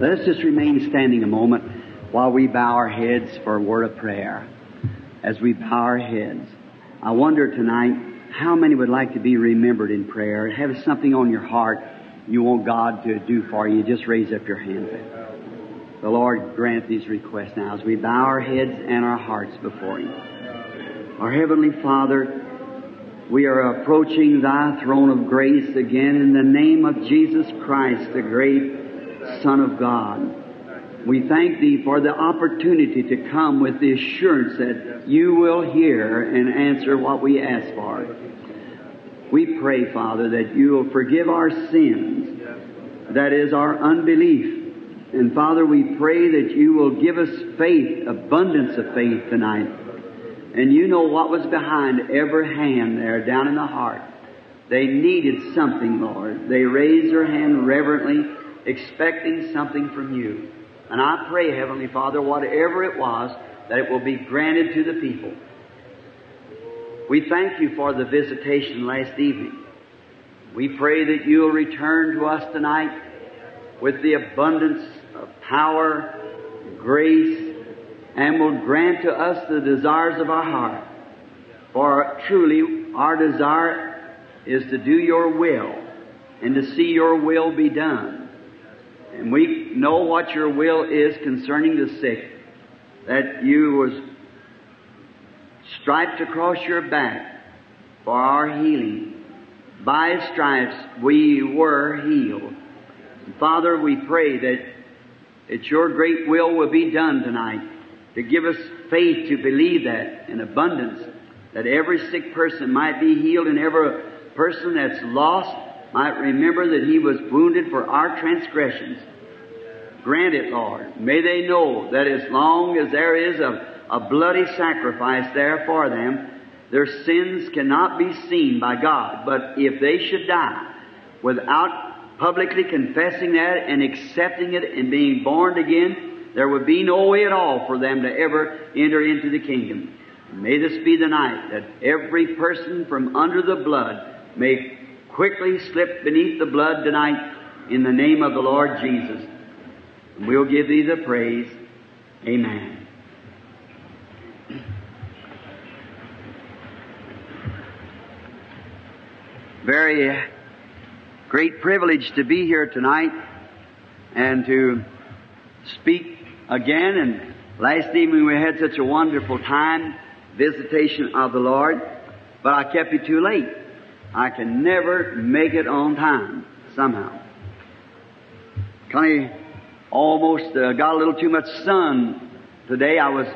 Let us just remain standing a moment while we bow our heads for a word of prayer. As we bow our heads, I wonder tonight how many would like to be remembered in prayer. Have something on your heart you want God to do for you. Just raise up your hand. The Lord grant these requests now as we bow our heads and our hearts before Him. Our Heavenly Father, we are approaching Thy throne of grace again in the name of Jesus Christ, the great Son of God. We thank Thee for the opportunity to come with the assurance that You will hear and answer what we ask for. We pray, Father, that You will forgive our sins, that is our unbelief. And Father, we pray that You will give us faith, abundance of faith tonight. And You know what was behind every hand there down in the heart. They needed something, Lord. They raised their hand reverently expecting something from you. And I pray, Heavenly Father, whatever it was, that it will be granted to the people. We thank you for the visitation last evening. We pray that you'll return to us tonight with the abundance of power, grace, and will grant to us the desires of our heart. For truly, our desire is to do your will and to see your will be done. And we know what your will is concerning the sick, that you was striped across your back for our healing. By stripes we were healed. And Father, we pray that, that your great will will be done tonight, to give us faith to believe that in abundance, that every sick person might be healed and every person that's lost might remember that He was wounded for our transgressions. Grant it, Lord. May they know that as long as there is a, a bloody sacrifice there for them, their sins cannot be seen by God. But if they should die without publicly confessing that and accepting it and being born again, there would be no way at all for them to ever enter into the kingdom. May this be the night that every person from under the blood may quickly slip beneath the blood tonight in the name of the Lord Jesus. And we'll give thee the praise. Amen. Very uh, great privilege to be here tonight and to speak again. And last evening we had such a wonderful time, visitation of the Lord, but I kept you too late. I can never make it on time, somehow. Connie almost uh, got a little too much sun today. I was,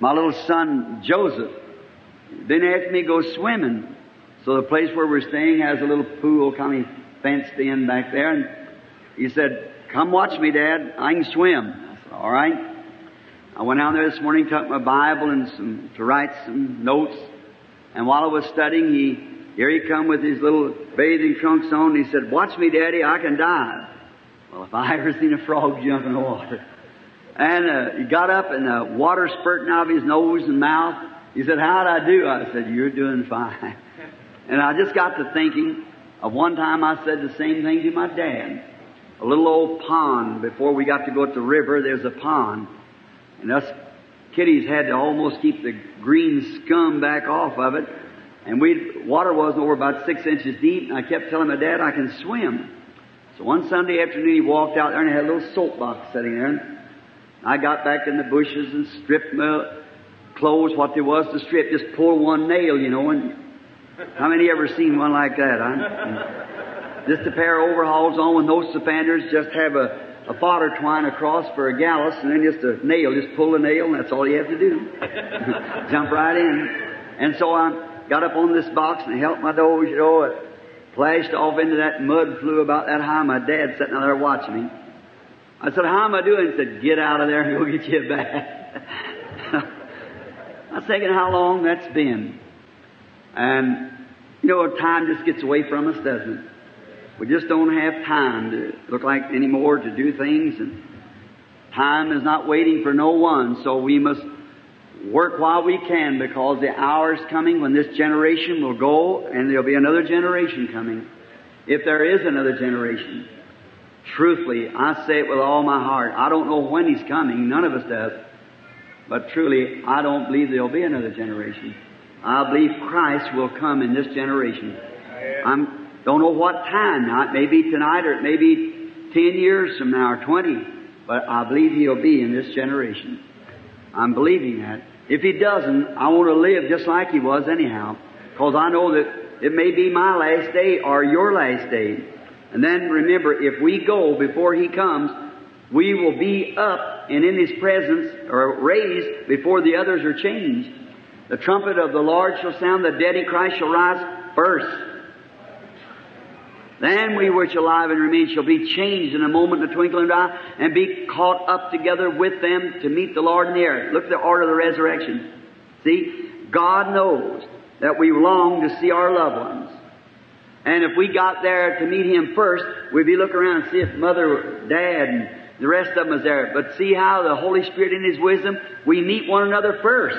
my little son Joseph didn't me to go swimming. So the place where we're staying has a little pool kind of fenced in back there. And he said, come watch me, Dad. I can swim. I said, all right. I went out there this morning, took my Bible and some, to write some notes. And while I was studying, he, here he come with his little bathing trunks on. And he said, watch me, Daddy. I can dive. Well, if I ever seen a frog jump in the water. And uh, he got up and uh, water spurting out of his nose and mouth. He said, how'd I do? I said, you're doing fine. And I just got to thinking of one time I said the same thing to my dad. A little old pond before we got to go to the river, there's a pond. And us kiddies had to almost keep the green scum back off of it. And we water wasn't over about six inches deep, and I kept telling my dad I can swim. So one Sunday afternoon he walked out there and he had a little soapbox sitting there. And I got back in the bushes and stripped my clothes, what there was to strip, just pulled one nail, you know, and how many ever seen one like that, huh? Just a pair of overalls on with no suspenders, just have a, a fodder twine across for a gallus, and then just a nail, just pull a nail, and that's all you have to do. Jump right in. And so I got up on this box and helped my nose, you know, it flashed off into that mud, flew about that high. My dad sitting there watching me. I said, how am I doing? He said, get out of there and go get you a bath. I was thinking how long that's been. And, you know, time just gets away from us, doesn't it? We just don't have time to look like anymore to do things, and time is not waiting for no one, so we must work while we can because the hour is coming when this generation will go and there'll be another generation coming. If there is another generation. Truthfully, I say it with all my heart. I don't know when He's coming. None of us does. But truly, I don't believe there'll be another generation. I believe Christ will come in this generation. I don't know what time now. It may be tonight or it may be 10 years from now or 20. But I believe He'll be in this generation. I'm believing that. If He doesn't, I want to live just like He was anyhow. Because I know that it may be my last day or your last day. And then remember, if we go before He comes, we will be up and in His presence or raised before the others are changed. The trumpet of the Lord shall sound, the dead in Christ shall rise first. Then we which alive and remain shall be changed in a moment, in a twinkling of an eye, and be caught up together with them to meet the Lord in the air. Look at the order of the resurrection. See, God knows that we long to see our loved ones. And if we got there to meet Him first, we'd be looking around and see if Mother, Dad, and the rest of them was there. But see how the Holy Spirit in His wisdom, we meet one another first.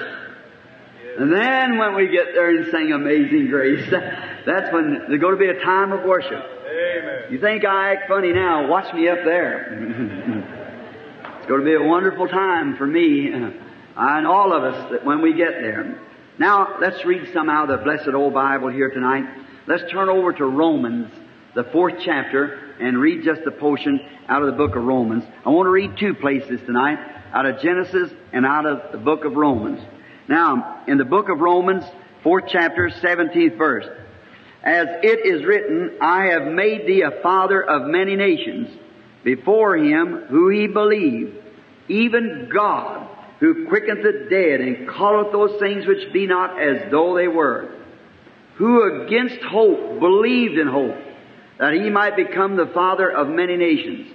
And then when we get there and sing Amazing Grace, that's when there's going to be a time of worship. Amen. You think I act funny now? Watch me up there. it's going to be a wonderful time for me and all of us that when we get there. Now, let's read some out of the blessed old Bible here tonight. Let's turn over to Romans, the fourth chapter, and read just a portion out of the book of Romans. I want to read two places tonight, out of Genesis and out of the book of Romans. Now, in the book of Romans, fourth chapter, 17th verse, as it is written, I have made thee a father of many nations before him who he believed, even God, who quickeneth the dead and calleth those things which be not as though they were, who against hope believed in hope, that he might become the father of many nations,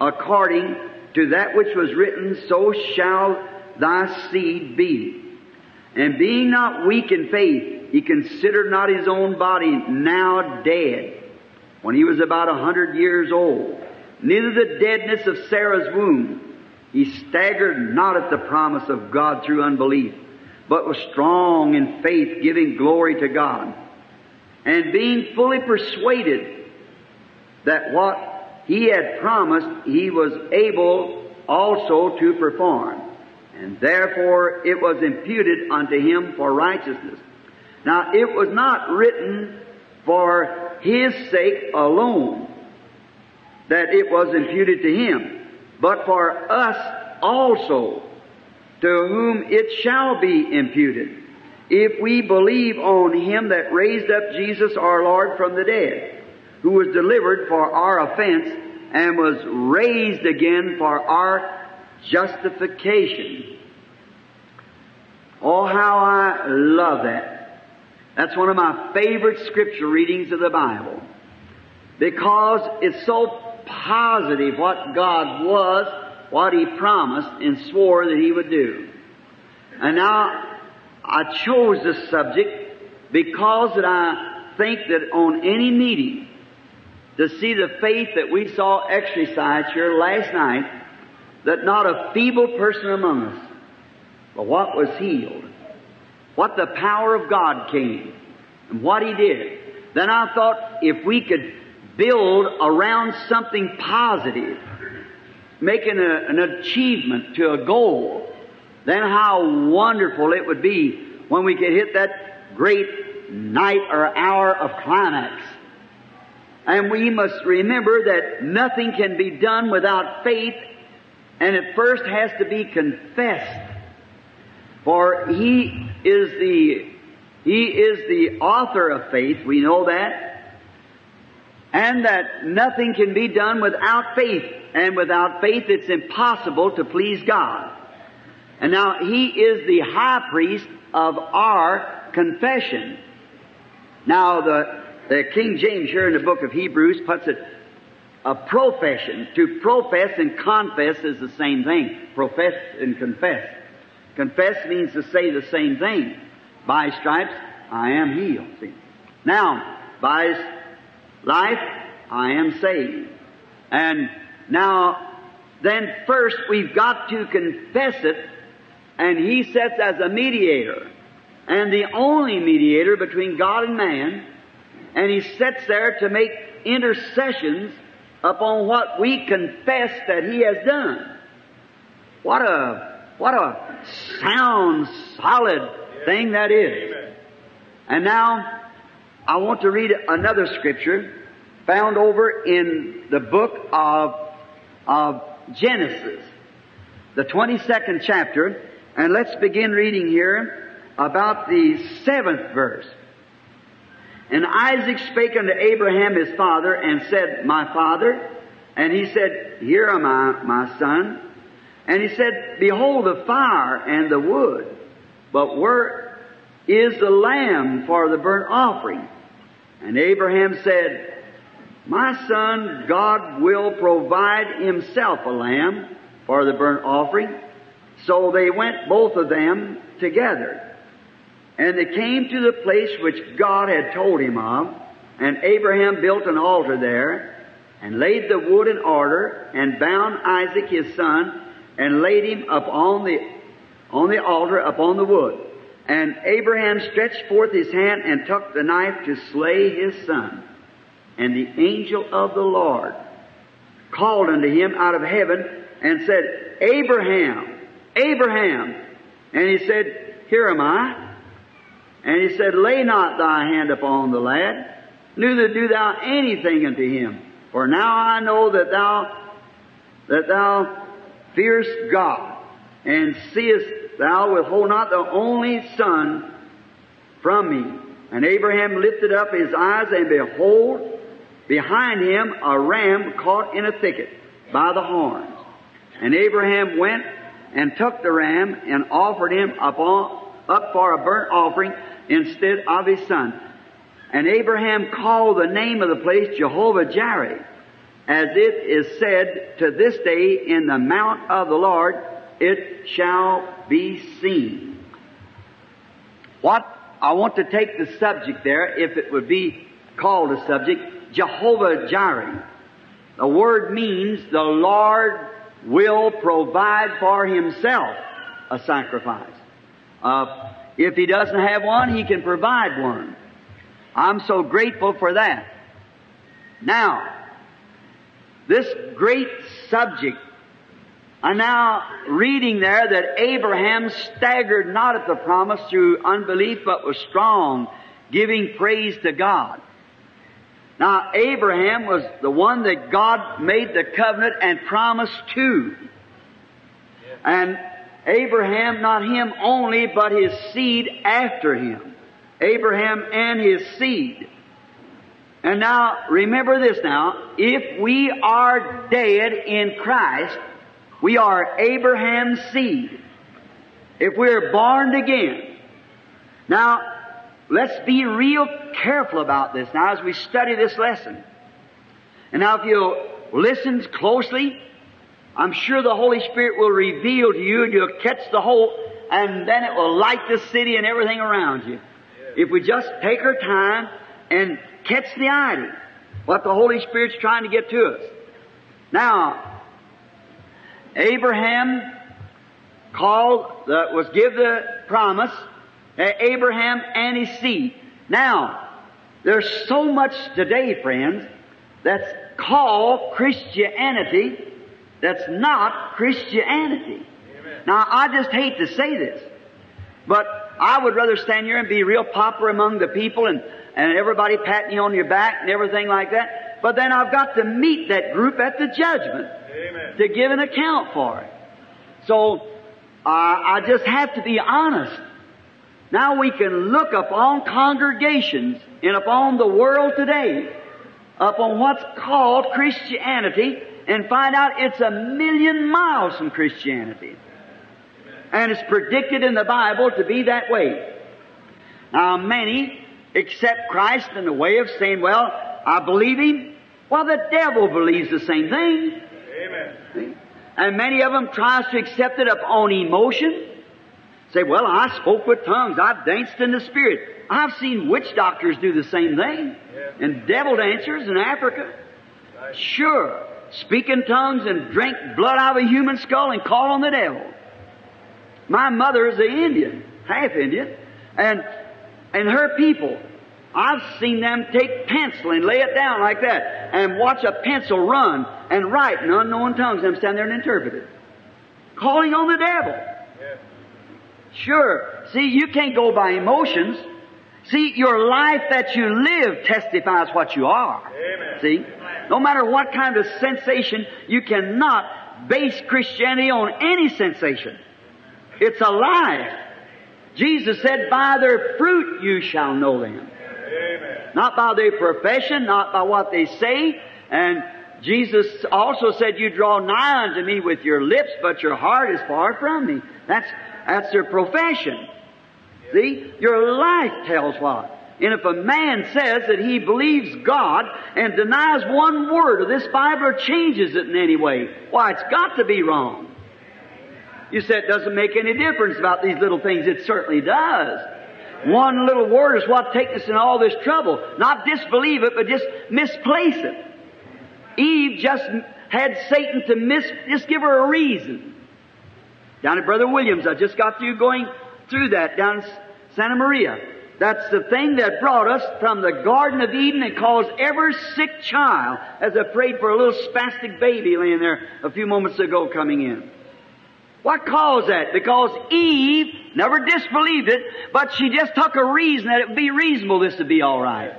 according to that which was written, so shall thy seed be. And being not weak in faith, he considered not his own body now dead, when he was about a hundred years old, neither the deadness of Sarah's womb. He staggered not at the promise of God through unbelief, but was strong in faith, giving glory to God, and being fully persuaded that what he had promised he was able also to perform. And therefore it was imputed unto him for righteousness. Now it was not written for his sake alone that it was imputed to him, but for us also, to whom it shall be imputed, if we believe on him that raised up Jesus our Lord from the dead, who was delivered for our offense and was raised again for our justification. Oh, how I love that. That's one of my favorite scripture readings of the Bible. Because it's so positive what God was, what He promised and swore that He would do. And now, I chose this subject because that I think that on any meeting, to see the faith that we saw exercised here last night, that not a feeble person among us, but what was healed, what the power of God came, and what He did. Then I thought if we could build around something positive, making a, an achievement to a goal, then how wonderful it would be when we could hit that great night or hour of climax. And we must remember that nothing can be done without faith, and it first has to be confessed. For He is the, He is the author of faith, we know that. And that nothing can be done without faith. And without faith it's impossible to please God. And now He is the high priest of our confession. Now the, the King James here in the book of Hebrews puts it a profession. To profess and confess is the same thing. Profess and confess. Confess means to say the same thing. By stripes I am healed. See? Now, by life I am saved. And now, then first we've got to confess it, and he sets as a mediator, and the only mediator between God and man, and he sits there to make intercessions upon what we confess that He has done. What a, what a sound, solid thing that is. And now, I want to read another scripture found over in the book of, of Genesis, the 22nd chapter, and let's begin reading here about the seventh verse. And Isaac spake unto Abraham his father and said, My father. And he said, Here am I, my son. And he said, Behold the fire and the wood, but where is the lamb for the burnt offering? And Abraham said, My son, God will provide himself a lamb for the burnt offering. So they went both of them together. And they came to the place which God had told him of, and Abraham built an altar there, and laid the wood in order, and bound Isaac his son, and laid him upon the, on the altar upon the wood. And Abraham stretched forth his hand and took the knife to slay his son. And the angel of the Lord called unto him out of heaven and said, Abraham, Abraham. And he said, Here am I. And he said, Lay not thy hand upon the lad, neither do thou anything unto him. For now I know that thou, that thou fearest God, and seest thou withhold not the only son from me. And Abraham lifted up his eyes, and behold, behind him a ram caught in a thicket by the horns. And Abraham went and took the ram and offered him upon, up for a burnt offering instead of his son. And Abraham called the name of the place Jehovah Jireh, as it is said to this day in the mount of the Lord, it shall be seen. What I want to take the subject there, if it would be called a subject, Jehovah Jireh. The word means the Lord will provide for himself a sacrifice. Uh, if he doesn't have one, he can provide one. I'm so grateful for that. Now, this great subject, I'm now reading there that Abraham staggered not at the promise through unbelief, but was strong, giving praise to God. Now, Abraham was the one that God made the covenant and promised to. And Abraham, not him only, but his seed after him. Abraham and his seed. And now, remember this now, if we are dead in Christ, we are Abraham's seed. If we're born again. Now, let's be real careful about this now as we study this lesson. And now if you'll listen closely, I'm sure the Holy Spirit will reveal to you and you'll catch the whole, and then it will light the city and everything around you. If we just take our time and catch the idea, what the Holy Spirit's trying to get to us. Now, Abraham called, the, was give the promise, uh, Abraham and his seed. Now, there's so much today, friends, that's called Christianity that's not Christianity. Amen. Now, I just hate to say this, but I would rather stand here and be real popular among the people and, and everybody patting you on your back and everything like that. But then I've got to meet that group at the judgment Amen. to give an account for it. So, uh, I just have to be honest. Now we can look upon congregations and upon the world today, upon what's called Christianity, and find out it's a million miles from Christianity. And it's predicted in the Bible to be that way. Now many accept Christ in the way of saying, well, I believe Him. Well, the devil believes the same thing. Amen. And many of them tries to accept it upon emotion. Say, well, I spoke with tongues. I danced in the Spirit. I've seen witch doctors do the same thing. Yeah. And devil dancers in Africa. Right. Sure speak in tongues and drink blood out of a human skull and call on the devil. My mother is an Indian, half Indian, and and her people, I've seen them take pencil and lay it down like that and watch a pencil run and write in unknown tongues and stand there and interpret it. Calling on the devil. Sure. See, you can't go by emotions. See, your life that you live testifies what you are. Amen. See? No matter what kind of sensation, you cannot base Christianity on any sensation. It's a life. Jesus said, by their fruit you shall know them. Amen. Not by their profession, not by what they say. And Jesus also said, you draw nigh unto me with your lips, but your heart is far from me. That's, that's their profession. See? Your life tells what? And if a man says that he believes God and denies one word of this Bible or changes it in any way, why, it's got to be wrong. You said it doesn't make any difference about these little things. It certainly does. One little word is what takes us in all this trouble. Not disbelieve it, but just misplace it. Eve just had Satan to miss, just give her a reason. Down at Brother Williams, I just got through going through that down in Santa Maria. That's the thing that brought us from the Garden of Eden and caused every sick child, as I prayed for a little spastic baby laying there a few moments ago coming in. What caused that? Because Eve never disbelieved it, but she just took a reason that it would be reasonable this to be alright.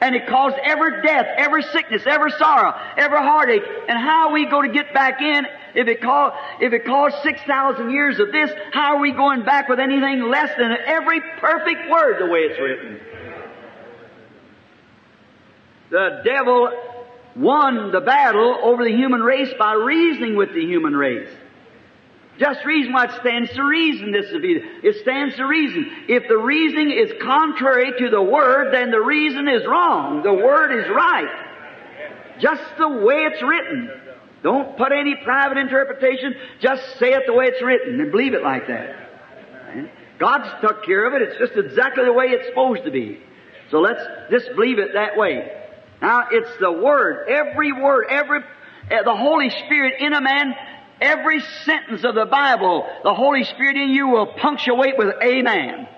And it caused every death, every sickness, every sorrow, every heartache. And how are we going to get back in if it caused, if it caused 6,000 years of this, how are we going back with anything less than every perfect word the way it's written? The devil won the battle over the human race by reasoning with the human race. Just reason why it stands to reason this is. It stands to reason. If the reasoning is contrary to the Word, then the reason is wrong. The Word is right. Just the way it's written. Don't put any private interpretation. Just say it the way it's written and believe it like that. God's took care of it. It's just exactly the way it's supposed to be. So let's just believe it that way. Now, it's the Word. Every word, every, uh, the Holy Spirit in a man Every sentence of the Bible, the Holy Spirit in you will punctuate with Amen.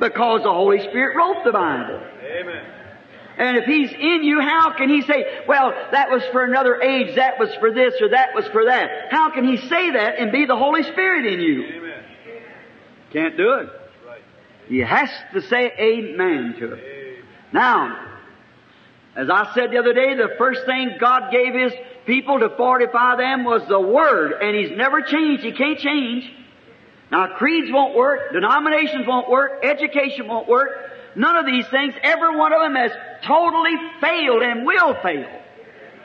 Because the Holy Spirit wrote the Bible. Amen. And if He's in you, how can He say, well, that was for another age, that was for this, or that was for that? How can He say that and be the Holy Spirit in you? Amen. Can't do it. Right. He has to say Amen to it. Amen. Now, as I said the other day, the first thing God gave His people to fortify them was the Word, and He's never changed. He can't change. Now, creeds won't work, denominations won't work, education won't work. None of these things, every one of them has totally failed and will fail.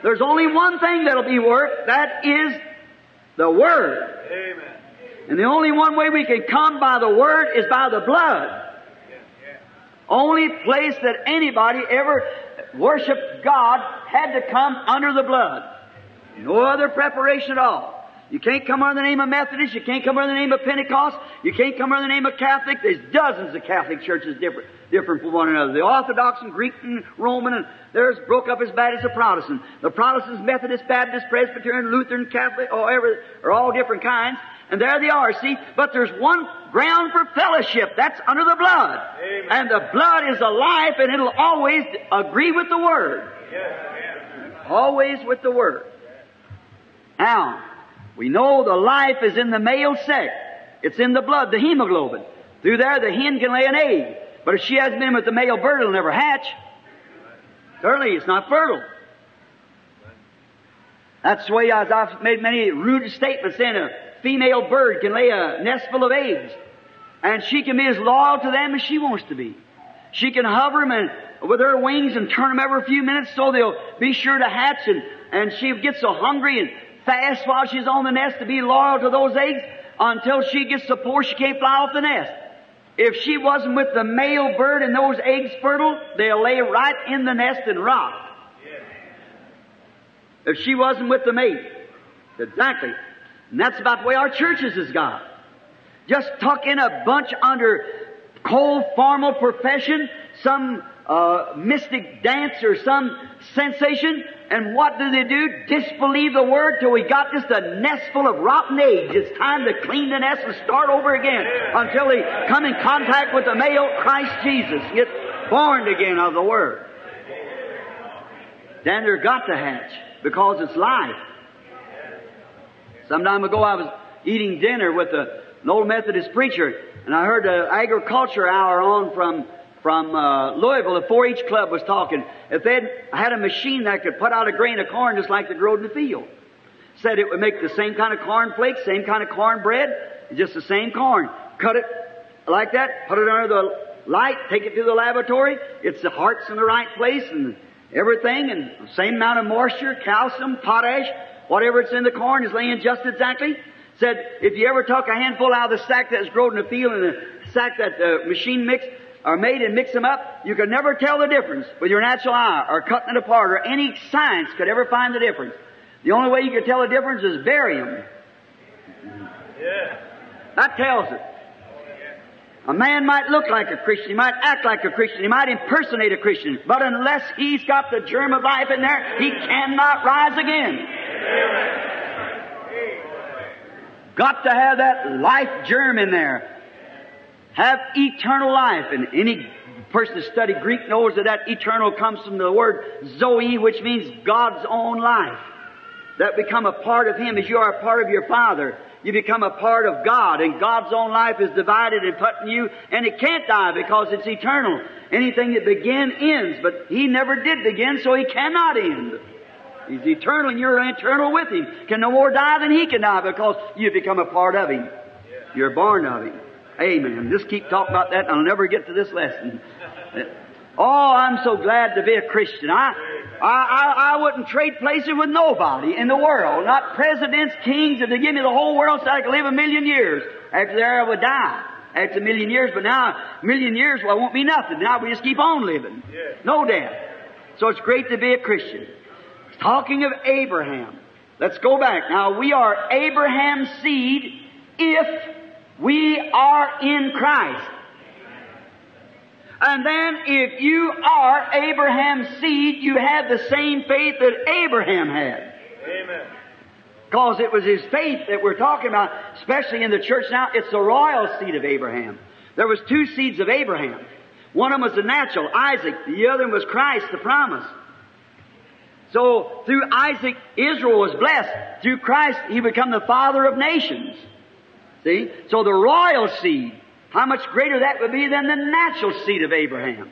There's only one thing that'll be work, that is the Word. Amen. And the only one way we can come by the Word is by the blood. Only place that anybody ever worshiped God had to come under the blood. No other preparation at all. You can't come under the name of Methodist. You can't come under the name of Pentecost. You can't come under the name of Catholic. There's dozens of Catholic churches different, different from one another. The Orthodox and Greek and Roman and theirs broke up as bad as the Protestant. The Protestants, Methodist, Baptist, Presbyterian, Lutheran, Catholic, or every, are all different kinds. And there they are, see? But there's one ground for fellowship. That's under the blood. Amen. And the blood is a life and it'll always agree with the Word. Yes, Always with the Word. Now, we know the life is in the male sex. It's in the blood, the hemoglobin. Through there, the hen can lay an egg. But if she hasn't been with the male bird, it'll never hatch. Certainly, it's not fertile. That's the way as I've made many rude statements in a female bird can lay a nest full of eggs. And she can be as loyal to them as she wants to be. She can hover them and, with her wings and turn them every few minutes so they'll be sure to hatch and, and she gets so hungry and fast while she's on the nest to be loyal to those eggs until she gets so poor she can't fly off the nest. If she wasn't with the male bird and those eggs fertile, they'll lay right in the nest and rot. If she wasn't with the mate. Exactly. And that's about the way our churches has got. Just tuck in a bunch under cold formal profession, some uh, mystic dance or some sensation, and what do they do? Disbelieve the word till we got just a nest full of rotten eggs. It's time to clean the nest and start over again until they come in contact with the male Christ Jesus. Get Born again of the Word. Then they're got to hatch because it's life. Some time ago I was eating dinner with a, an old Methodist preacher and I heard an agriculture hour on from from uh, Louisville, the 4-H club was talking. If they had a machine that could put out a grain of corn just like they growed in the field, said it would make the same kind of corn flakes, same kind of corn bread, just the same corn. Cut it like that, put it under the light, take it to the laboratory. It's the heart's in the right place and everything, and same amount of moisture, calcium, potash, whatever it's in the corn is laying just exactly. Said if you ever took a handful out of the sack that's grown in the field and the sack that the machine mixed are made and mix them up, you could never tell the difference with your natural eye or cutting it apart or any science could ever find the difference. The only way you could tell the difference is bury them. Yeah. That tells it. A man might look like a Christian, he might act like a Christian, he might impersonate a Christian, but unless he's got the germ of life in there, he cannot rise again. Got to have that life germ in there. Have eternal life. And any person that studied Greek knows that that eternal comes from the word Zoe, which means God's own life. That become a part of Him as you are a part of your Father. You become a part of God, and God's own life is divided and put in you, and it can't die because it's eternal. Anything that begins ends, but He never did begin, so He cannot end. He's eternal, and you're eternal with Him. Can no more die than He can die because you become a part of Him. You're born of Him. Amen. Just keep talking about that, and I'll never get to this lesson. Oh, I'm so glad to be a Christian. I, I, I, I wouldn't trade places with nobody in the world. Not presidents, kings, if they give me the whole world so I could live a million years. After there I would die. After a million years, but now a million years, well, it won't be nothing. Now we just keep on living. No death. So it's great to be a Christian. Talking of Abraham. Let's go back. Now we are Abraham's seed if we are in Christ. And then if you are Abraham's seed, you have the same faith that Abraham had. Amen. Because it was his faith that we're talking about, especially in the church now. It's the royal seed of Abraham. There was two seeds of Abraham. One of them was the natural, Isaac. The other one was Christ, the promise. So through Isaac, Israel was blessed. Through Christ, he became the father of nations. See? So the royal seed, how much greater that would be than the natural seed of Abraham.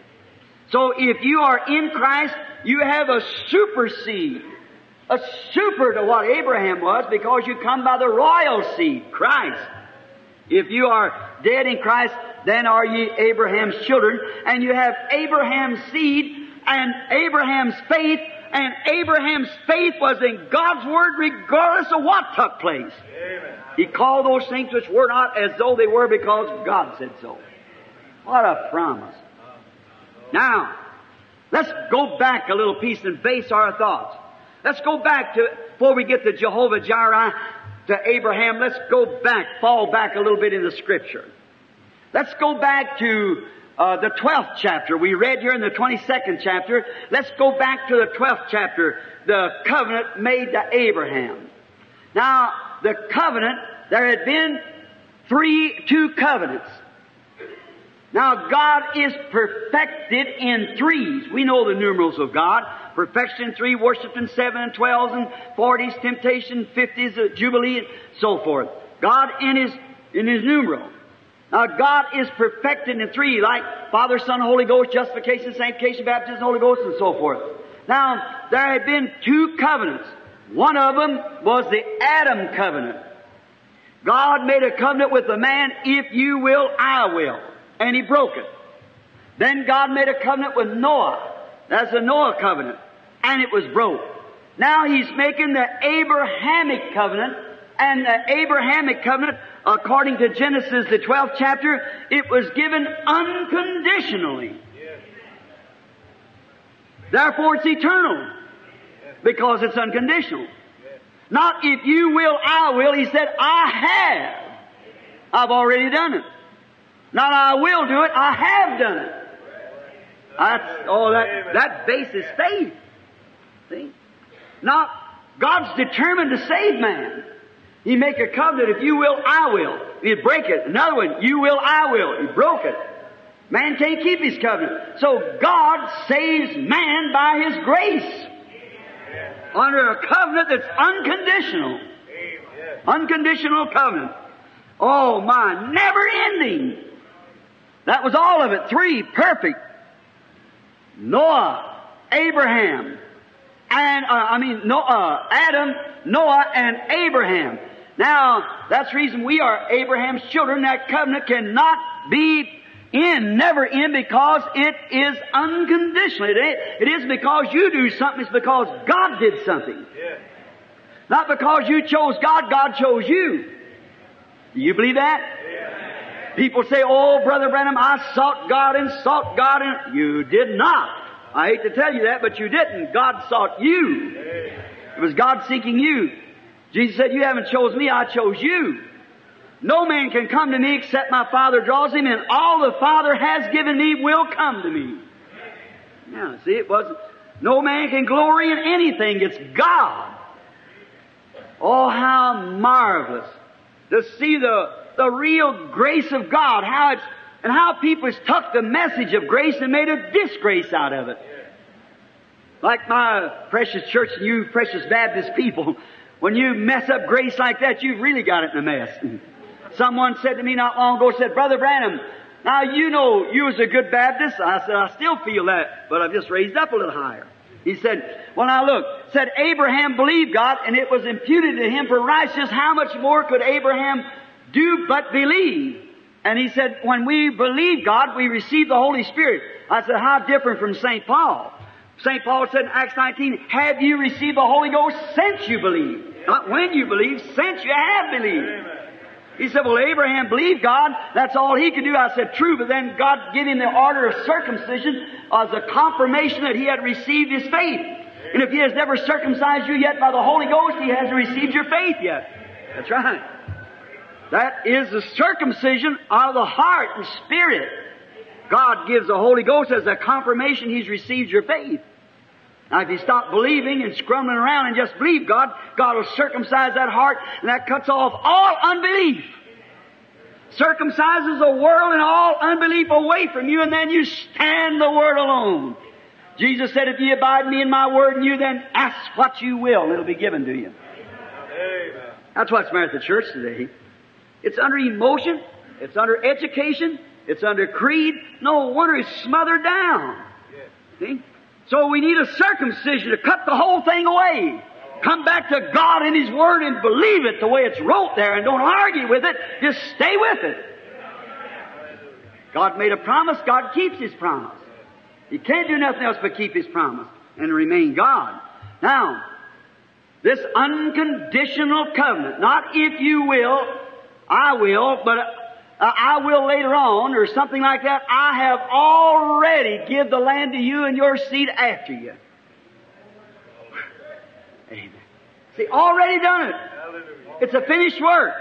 So if you are in Christ, you have a super seed. A super to what Abraham was because you come by the royal seed, Christ. If you are dead in Christ, then are ye Abraham's children, and you have Abraham's seed and Abraham's faith, and Abraham's faith was in God's Word regardless of what took place. Amen. He called those things which were not as though they were because God said so. What a promise. Now, let's go back a little piece and base our thoughts. Let's go back to, before we get to Jehovah Jireh, to Abraham, let's go back, fall back a little bit in the scripture. Let's go back to uh, the 12th chapter. We read here in the 22nd chapter. Let's go back to the 12th chapter, the covenant made to Abraham. Now, the covenant, there had been three, two covenants. Now, God is perfected in threes. We know the numerals of God. Perfection in three, worship in seven and twelves and forties, temptation, fifties, uh, jubilee, and so forth. God in His, in His numeral. Now, God is perfected in three, like Father, Son, Holy Ghost, justification, sanctification, baptism, Holy Ghost, and so forth. Now, there had been two covenants. One of them was the Adam covenant. God made a covenant with the man, if you will, I will. And he broke it. Then God made a covenant with Noah. That's the Noah covenant. And it was broke. Now he's making the Abrahamic covenant. And the Abrahamic covenant, according to Genesis, the 12th chapter, it was given unconditionally. Therefore it's eternal. Because it's unconditional. Not if you will, I will. He said, I have. I've already done it. Not I will do it, I have done it. That's, oh, that, that base is faith. See? Not, God's determined to save man. He make a covenant, if you will, I will. He'd break it. Another one, you will, I will. He broke it. Man can't keep his covenant. So God saves man by his grace. Under a covenant that's unconditional. Unconditional covenant. Oh my, never ending. That was all of it. Three, perfect. Noah, Abraham, and, uh, I mean, Noah, Adam, Noah, and Abraham. Now, that's the reason we are Abraham's children. That covenant cannot be in, never in, because it is unconditional. It, it isn't because you do something, it's because God did something. Yeah. Not because you chose God, God chose you. Do you believe that? People say, oh, Brother Branham, I sought God and sought God and you did not. I hate to tell you that, but you didn't. God sought you. It was God seeking you. Jesus said, you haven't chosen me, I chose you. No man can come to me except my Father draws him, and all the Father has given me will come to me. Now, see, it wasn't, no man can glory in anything. It's God. Oh, how marvelous to see the, the real grace of God, how it's, and how people took the message of grace and made a disgrace out of it. Like my precious church and you precious Baptist people, when you mess up grace like that, you've really got it in a mess. Someone said to me not long ago, said, Brother Branham, now you know you was a good Baptist. I said, I still feel that, but I've just raised up a little higher. He said, well now look, said Abraham believed God and it was imputed to him for righteousness. How much more could Abraham do but believe? And he said, when we believe God, we receive the Holy Spirit. I said, how different from St. Paul? St. Paul said in Acts 19, have you received the Holy Ghost since you believe? Not when you believe, since you have believed. He said, well, Abraham believed God. That's all he could do. I said, true, but then God gave him the order of circumcision as a confirmation that he had received his faith. And if he has never circumcised you yet by the Holy Ghost, he hasn't received your faith yet. That's right. That is the circumcision of the heart and spirit. God gives the Holy Ghost as a confirmation He's received your faith. Now if you stop believing and scrumbling around and just believe God, God will circumcise that heart and that cuts off all unbelief. Circumcises the world and all unbelief away from you and then you stand the Word alone. Jesus said, if ye abide me in my word and you then ask what you will, it'll be given to you. Amen. That's what's matter with the church today. It's under emotion. It's under education. It's under creed. No wonder it's smothered down. See? So we need a circumcision to cut the whole thing away. Come back to God and His Word and believe it the way it's wrote there and don't argue with it. Just stay with it. God made a promise. God keeps His promise. He can't do nothing else but keep His promise and remain God. Now, this unconditional covenant, not if you will, I will, but uh, I will later on, or something like that. I have already give the land to you and your seed after you. Amen. See, already done it. It's a finished work.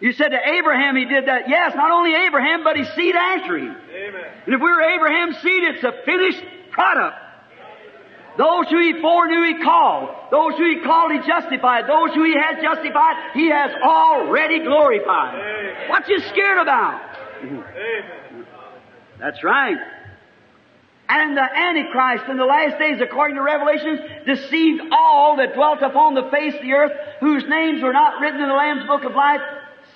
You said to Abraham he did that. Yes, not only Abraham, but his seed after him. Amen. And if we were Abraham's seed, it's a finished product. Those who he foreknew, he called. Those who he called, he justified. Those who he has justified, he has already glorified. Amen. What you scared about? Amen. That's right. And the Antichrist in the last days, according to Revelations, deceived all that dwelt upon the face of the earth, whose names were not written in the Lamb's Book of Life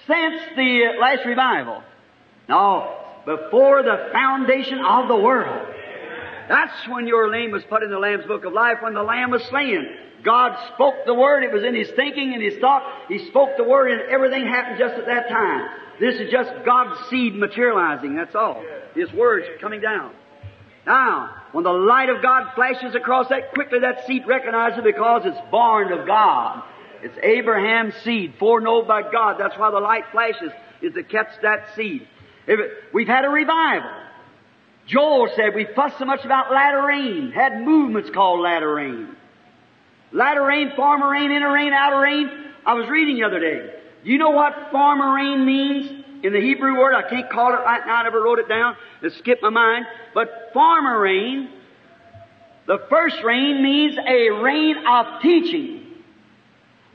since the last revival. No, before the foundation of the world. That's when your name was put in the Lamb's Book of Life, when the Lamb was slain. God spoke the Word, it was in His thinking and His thought. He spoke the Word and everything happened just at that time. This is just God's seed materializing, that's all. His Word's coming down. Now, when the light of God flashes across that, quickly that seed recognizes it because it's born of God. It's Abraham's seed, foreknown by God. That's why the light flashes, is to catch that seed. If it, we've had a revival. Joel said we fussed so much about latter rain, had movements called latter rain. Latter rain, former rain, inner rain, outer rain. I was reading the other day. Do you know what former rain means in the Hebrew word? I can't call it right now. I never wrote it down. It skipped my mind. But former rain, the first rain means a rain of teaching.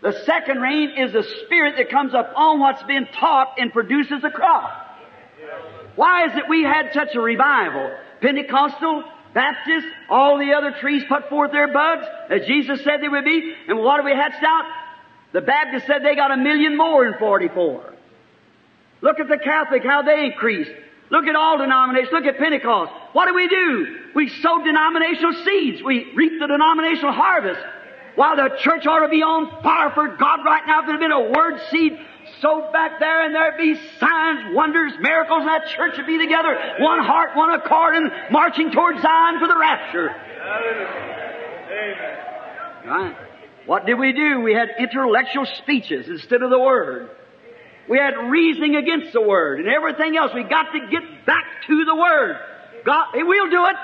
The second rain is the spirit that comes upon what's been taught and produces a crop. Why is it we had such a revival? Pentecostal, Baptist, all the other trees put forth their buds, as Jesus said they would be, and what have we hatched out? The Baptist said they got a million more in 44. Look at the Catholic, how they increased. Look at all denominations. Look at Pentecost. What do we do? We sow denominational seeds. We reap the denominational harvest. While the church ought to be on fire for God right now, if there'd been a word seed sowed back there and there'd be signs, wonders, miracles, and that church would be together, one heart, one accord, and marching towards Zion for the rapture. Amen. Right? What did we do? We had intellectual speeches instead of the Word. We had reasoning against the Word and everything else. We got to get back to the Word. God, we'll do it.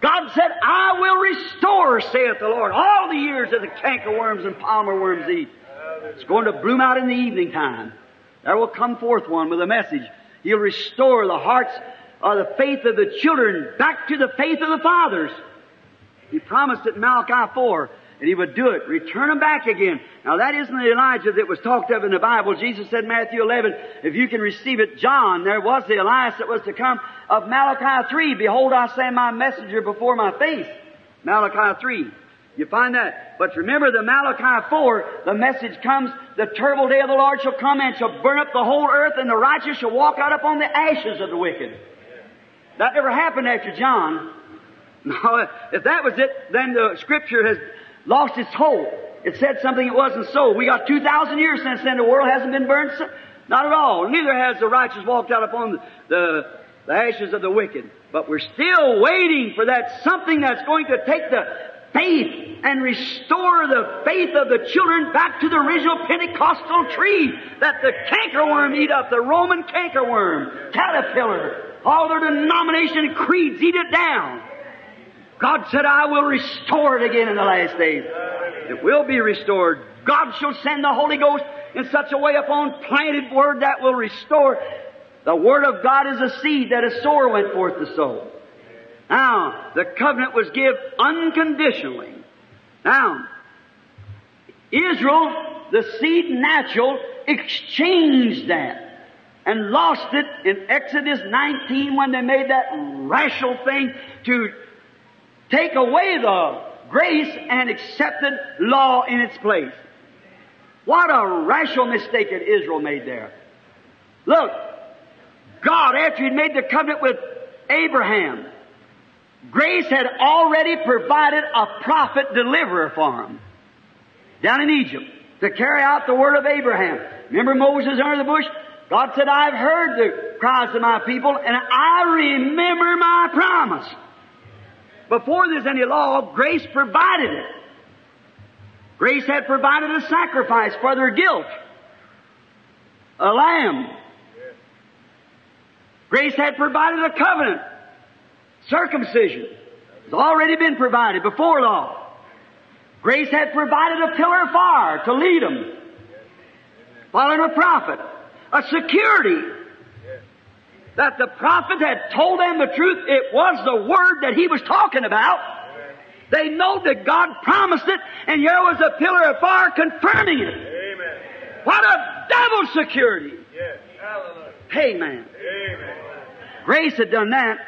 God said, I will restore, saith the Lord, all the years that the cankerworms and palmer worms eat. It's going to bloom out in the evening time. There will come forth one with a message. He'll restore the hearts or the faith of the children back to the faith of the fathers. He promised it in Malachi 4 and he would do it, return them back again. Now that isn't the Elijah that was talked of in the Bible. Jesus said in Matthew 11, if you can receive it, John, there was the Elias that was to come of Malachi 3. Behold, I send my messenger before my face. Malachi 3. You find that. But remember the Malachi 4, the message comes, the terrible day of the Lord shall come and shall burn up the whole earth and the righteous shall walk out upon the ashes of the wicked. That never happened after John. No, if that was it, then the scripture has lost its hold. It said something it wasn't so. We got 2,000 years since then. The world hasn't been burned. Not at all. Neither has the righteous walked out upon the, the, the ashes of the wicked. But we're still waiting for that something that's going to take the faith and restore the faith of the children back to the original Pentecostal tree that the cankerworm eat up, the Roman cankerworm, caterpillar, all their denomination creeds eat it down. God said, I will restore it again in the last days. It will be restored. God shall send the Holy Ghost in such a way upon planted word that will restore. The Word of God is a seed that a sower went forth to sow. Now, the covenant was given unconditionally. Now, Israel, the seed natural, exchanged that and lost it in Exodus 19 when they made that rational thing to take away the grace and accepted law in its place. What a rational mistake that Israel made there. Look, God, after He'd made the covenant with Abraham, grace had already provided a prophet deliverer for him down in Egypt to carry out the word of Abraham. Remember Moses under the bush? God said, I've heard the cries of my people and I remember my promise. Before there's any law, grace provided it. Grace had provided a sacrifice for their guilt. A lamb. Grace had provided a covenant. Circumcision. has already been provided before law. Grace had provided a pillar of fire to lead them. Following a prophet. A security that the prophet had told them the truth. It was the word that he was talking about. They know that God promised it, and here was a pillar of fire confirming it. Amen. What a double security! Yes. Hallelujah. Amen. Amen. Grace had done that,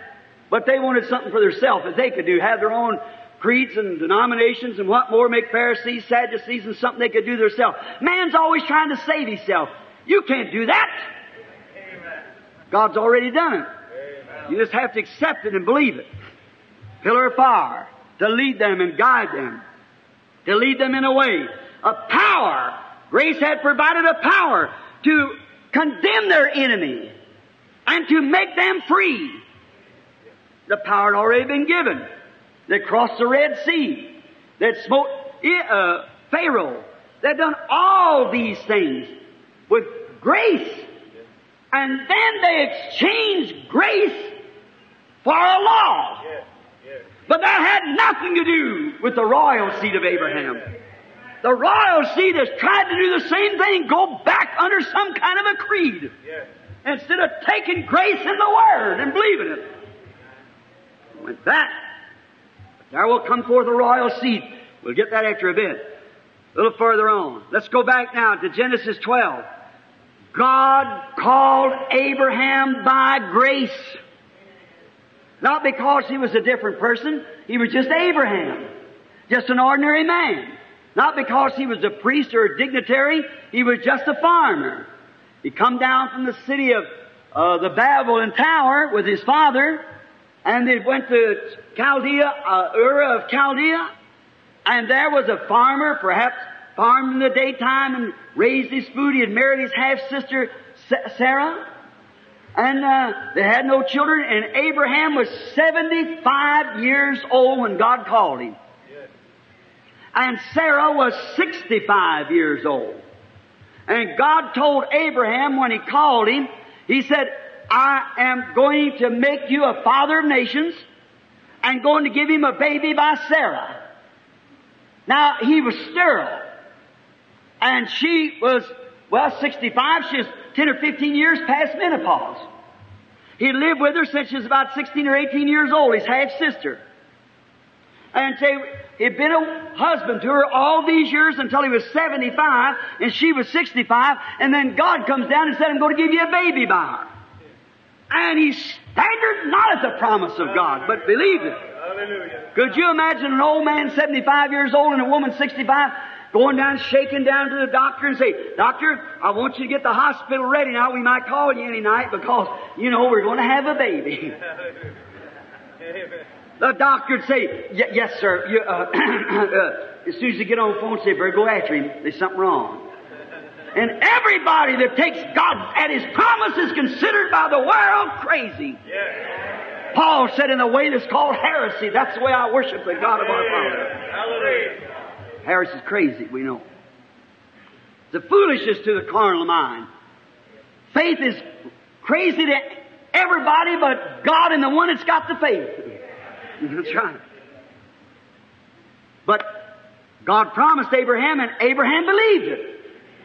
but they wanted something for themselves that they could do, have their own creeds and denominations and what more, make Pharisees, Sadducees, and something they could do themselves. Man's always trying to save himself. You can't do that. God's already done it. You just have to accept it and believe it. Pillar of fire to lead them and guide them, to lead them in a way. A power. Grace had provided a power to condemn their enemy and to make them free. The power had already been given. They crossed the Red Sea. They smote uh, Pharaoh. They've done all these things with grace. And then they exchanged grace for a law. But that had nothing to do with the royal seed of Abraham. The royal seed has tried to do the same thing, go back under some kind of a creed, instead of taking grace in the Word and believing it. With that, there will come forth a royal seed. We'll get that after a bit. A little further on. Let's go back now to Genesis 12. God called Abraham by grace. Not because he was a different person. He was just Abraham. Just an ordinary man. Not because he was a priest or a dignitary. He was just a farmer. He come down from the city of uh, the Babylon Tower with his father, and they went to Chaldea, uh, Ur of Chaldea, and there was a farmer, perhaps farmed in the daytime and raised his food. He had married his half-sister Sarah, and uh, they had no children, and Abraham was 75 years old when God called him. And Sarah was 65 years old. And God told Abraham when he called him, he said, I am going to make you a father of nations and going to give him a baby by Sarah. Now, he was sterile. And she was, well, 65. She was 10 or 15 years past menopause. He lived with her since she was about 16 or 18 years old, his half sister. And say, he'd been a husband to her all these years until he was 75 and she was 65. And then God comes down and said, I'm going to give you a baby by her. And he staggered not at the promise of God, but believed it. Hallelujah. Could you imagine an old man 75 years old and a woman 65 going down, shaking down to the doctor and say, Doctor, I want you to get the hospital ready now. We might call you any night because, you know, we're going to have a baby. The doctor would say, "Y- yes, sir. You, uh, uh, as soon as you get on the phone, say, better go after him. There's something wrong. And everybody that takes God at His promise is considered by the world crazy. Yes. Paul said in a way that's called heresy. That's the way I worship the God of our Father. Hallelujah. Heresy is crazy, we know. The foolishness to the carnal mind. Faith is crazy to everybody but God and the one that's got the faith. That's right. But God promised Abraham and Abraham believed it.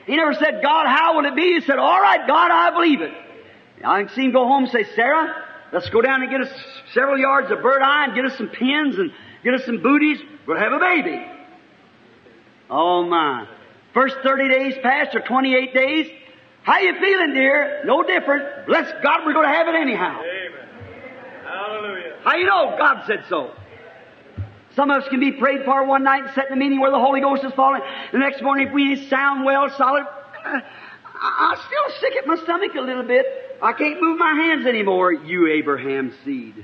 He never said, God, how will it be? He said, all right, God, I believe it. I can see him go home and say, Sarah, let's go down and get us several yards of bird eye and get us some pins and get us some booties. We'll have a baby. Oh my. First 30 days passed or 28 days. How you feeling, dear? No different. Bless God, we're going to have it anyhow. Amen. Hallelujah. How you know? God said so. Some of us can be prayed for one night and set in the meeting where the Holy Ghost is falling. The next morning, if we sound well, solid, uh, I- I'm still sick at my stomach a little bit. I can't move my hands anymore. You Abraham seed.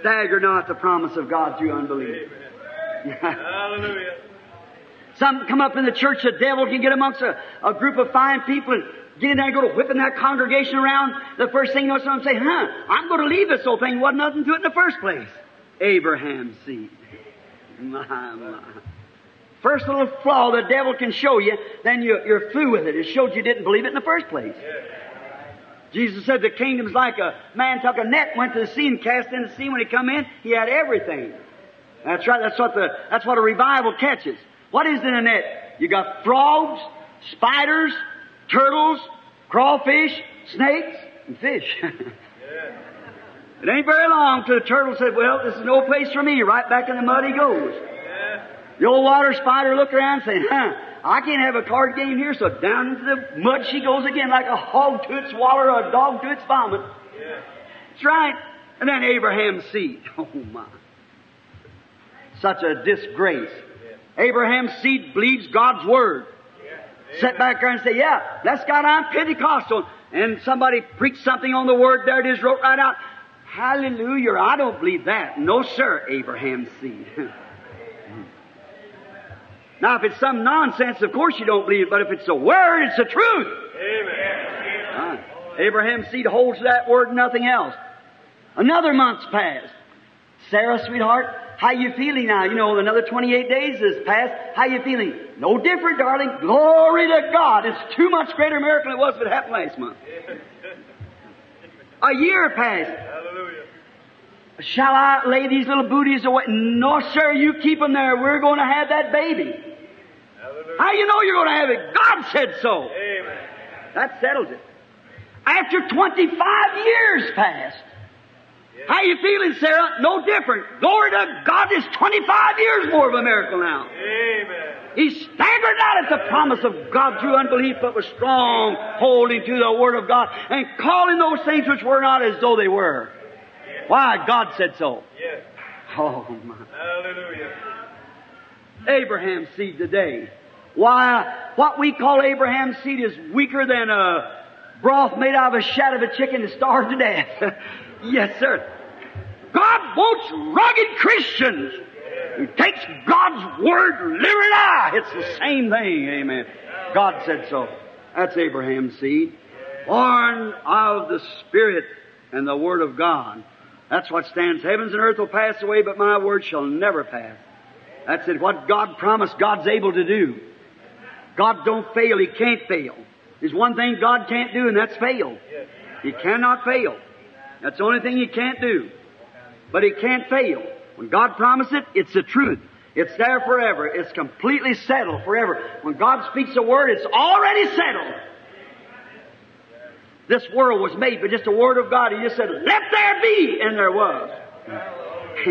Stagger not the promise of God through unbelief. Hallelujah. Some come up in the church, the devil can get amongst a, a group of fine people and get in there and go to whipping that congregation around. The first thing you know, someone say, huh, I'm going to leave this whole thing. Wasn't nothing to it in the first place. Abraham's seed. My, my. First little flaw the devil can show you, then you, you're through with it. It showed you didn't believe it in the first place. Jesus said the kingdom's like a man took a net, went to the sea and cast in the sea. When he come in, he had everything. That's right. That's what the that's what a revival catches. What is in a net? You got frogs, spiders, turtles, crawfish, snakes, and fish. it ain't very long till the turtle said, "Well, this is no place for me." Right back in the mud he goes. The old water spider looked around and saying, huh, I can't have a card game here, so down into the mud she goes again like a hog to its water or a dog to its vomit. That's right. And then Abraham's seed. Oh my. Such a disgrace. Abraham's seed believes God's word. Sit back there and say, yeah, bless God, I'm Pentecostal. And somebody preached something on the word, there it is, wrote right out. Hallelujah. I don't believe that. No, sir, Abraham's seed. now, if it's some nonsense, of course you don't believe it, but if it's the word, it's the truth. Amen. Ah, Abraham's seed holds that word and nothing else. Another month's passed. Sarah, sweetheart, how you feeling now? You know, another 28 days has passed. How you feeling? No different, darling. Glory to God. It's too much greater miracle than it was if it happened last month. A year passed. Hallelujah. Shall I lay these little booties away? No, sir, you keep them there. We're going to have that baby. Hallelujah. How you know you're going to have it? God said so. Amen. That settles it. After 25 years passed. How you feeling, Sarah? No different. Glory to God, it's 25 years more of a miracle now. Amen. He staggered not at the promise of God through unbelief, but was strong, holding to the Word of God, and calling those things which were not as though they were. Why? God said so. Yes. Oh, my. Hallelujah. Abraham's seed today. Why, what we call Abraham's seed is weaker than a broth made out of a shat of a chicken that starved to death. yes, sir. God wants rugged Christians who takes God's word literally. Ah, it's the same thing. Amen. God said so. That's Abraham's seed. Born of the Spirit and the Word of God. That's what stands. Heavens and earth will pass away, but my word shall never pass. That's it. What God promised, God's able to do. God don't fail. He can't fail. There's one thing God can't do, and that's fail. He cannot fail. That's the only thing He can't do. But He can't fail. When God promised it, it's the truth. It's there forever. It's completely settled forever. When God speaks a word, it's already settled. This world was made by just a word of God. He just said, let there be, and there was.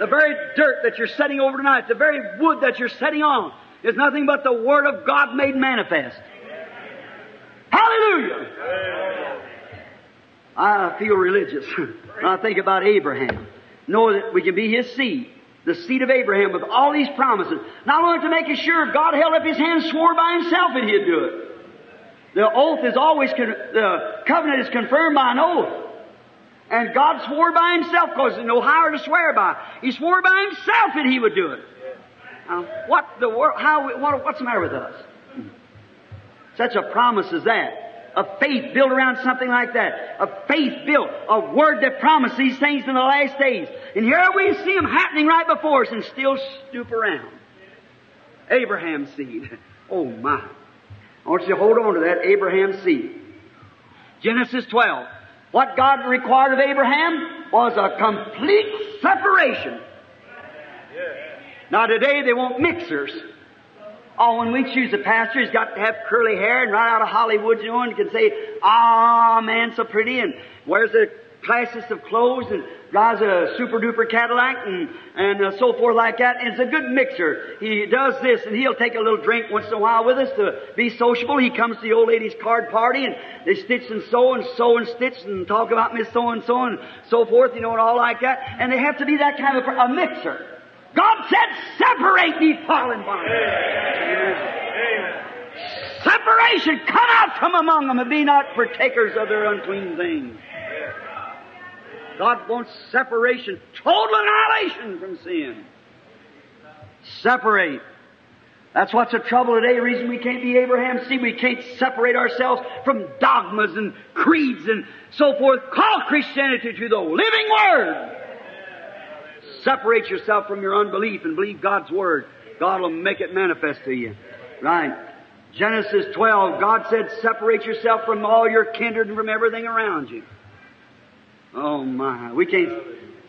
the very dirt that you're setting over tonight, the very wood that you're setting on, is nothing but the Word of God made manifest. Hallelujah! I feel religious when I think about Abraham. Know that we can be his seed, the seed of Abraham with all these promises. Not only to make us sure, God held up his hand, swore by himself that he'd do it. The oath is always, con- the covenant is confirmed by an oath. And God swore by himself because there's no higher to swear by. He swore by himself that he would do it. Now, what the world, how, what, what's the matter with us? Such a promise as that. A faith built around something like that. A faith built, a word that promised these things in the last days. And here we see them happening right before us and still stoop around. Abraham's seed. Oh my. I want you to hold on to that Abraham's seed. Genesis 12. What God required of Abraham was a complete separation. Now today they want mixers. Oh, when we choose a pastor, he's got to have curly hair and right out of Hollywood, you know, and can say, ah, man, so pretty, and wears the classiest of clothes and drives a super duper Cadillac and, and uh, so forth like that. And it's a good mixer. He does this and he'll take a little drink once in a while with us to be sociable. He comes to the old lady's card party and they stitch and sew and sew and stitch and talk about Miss so and so and so forth, you know, and all like that. And they have to be that kind of a mixer. God said, separate these fallen bodies. Separation, come out from among them and be not partakers of their unclean things. God wants separation, total annihilation from sin. Separate. That's what's the trouble today. The reason we can't be Abraham. See, we can't separate ourselves from dogmas and creeds and so forth. Call Christianity to the living Word. Separate yourself from your unbelief and believe God's Word. God will make it manifest to you. Right. Genesis 12, God said, separate yourself from all your kindred and from everything around you. Oh my, we can't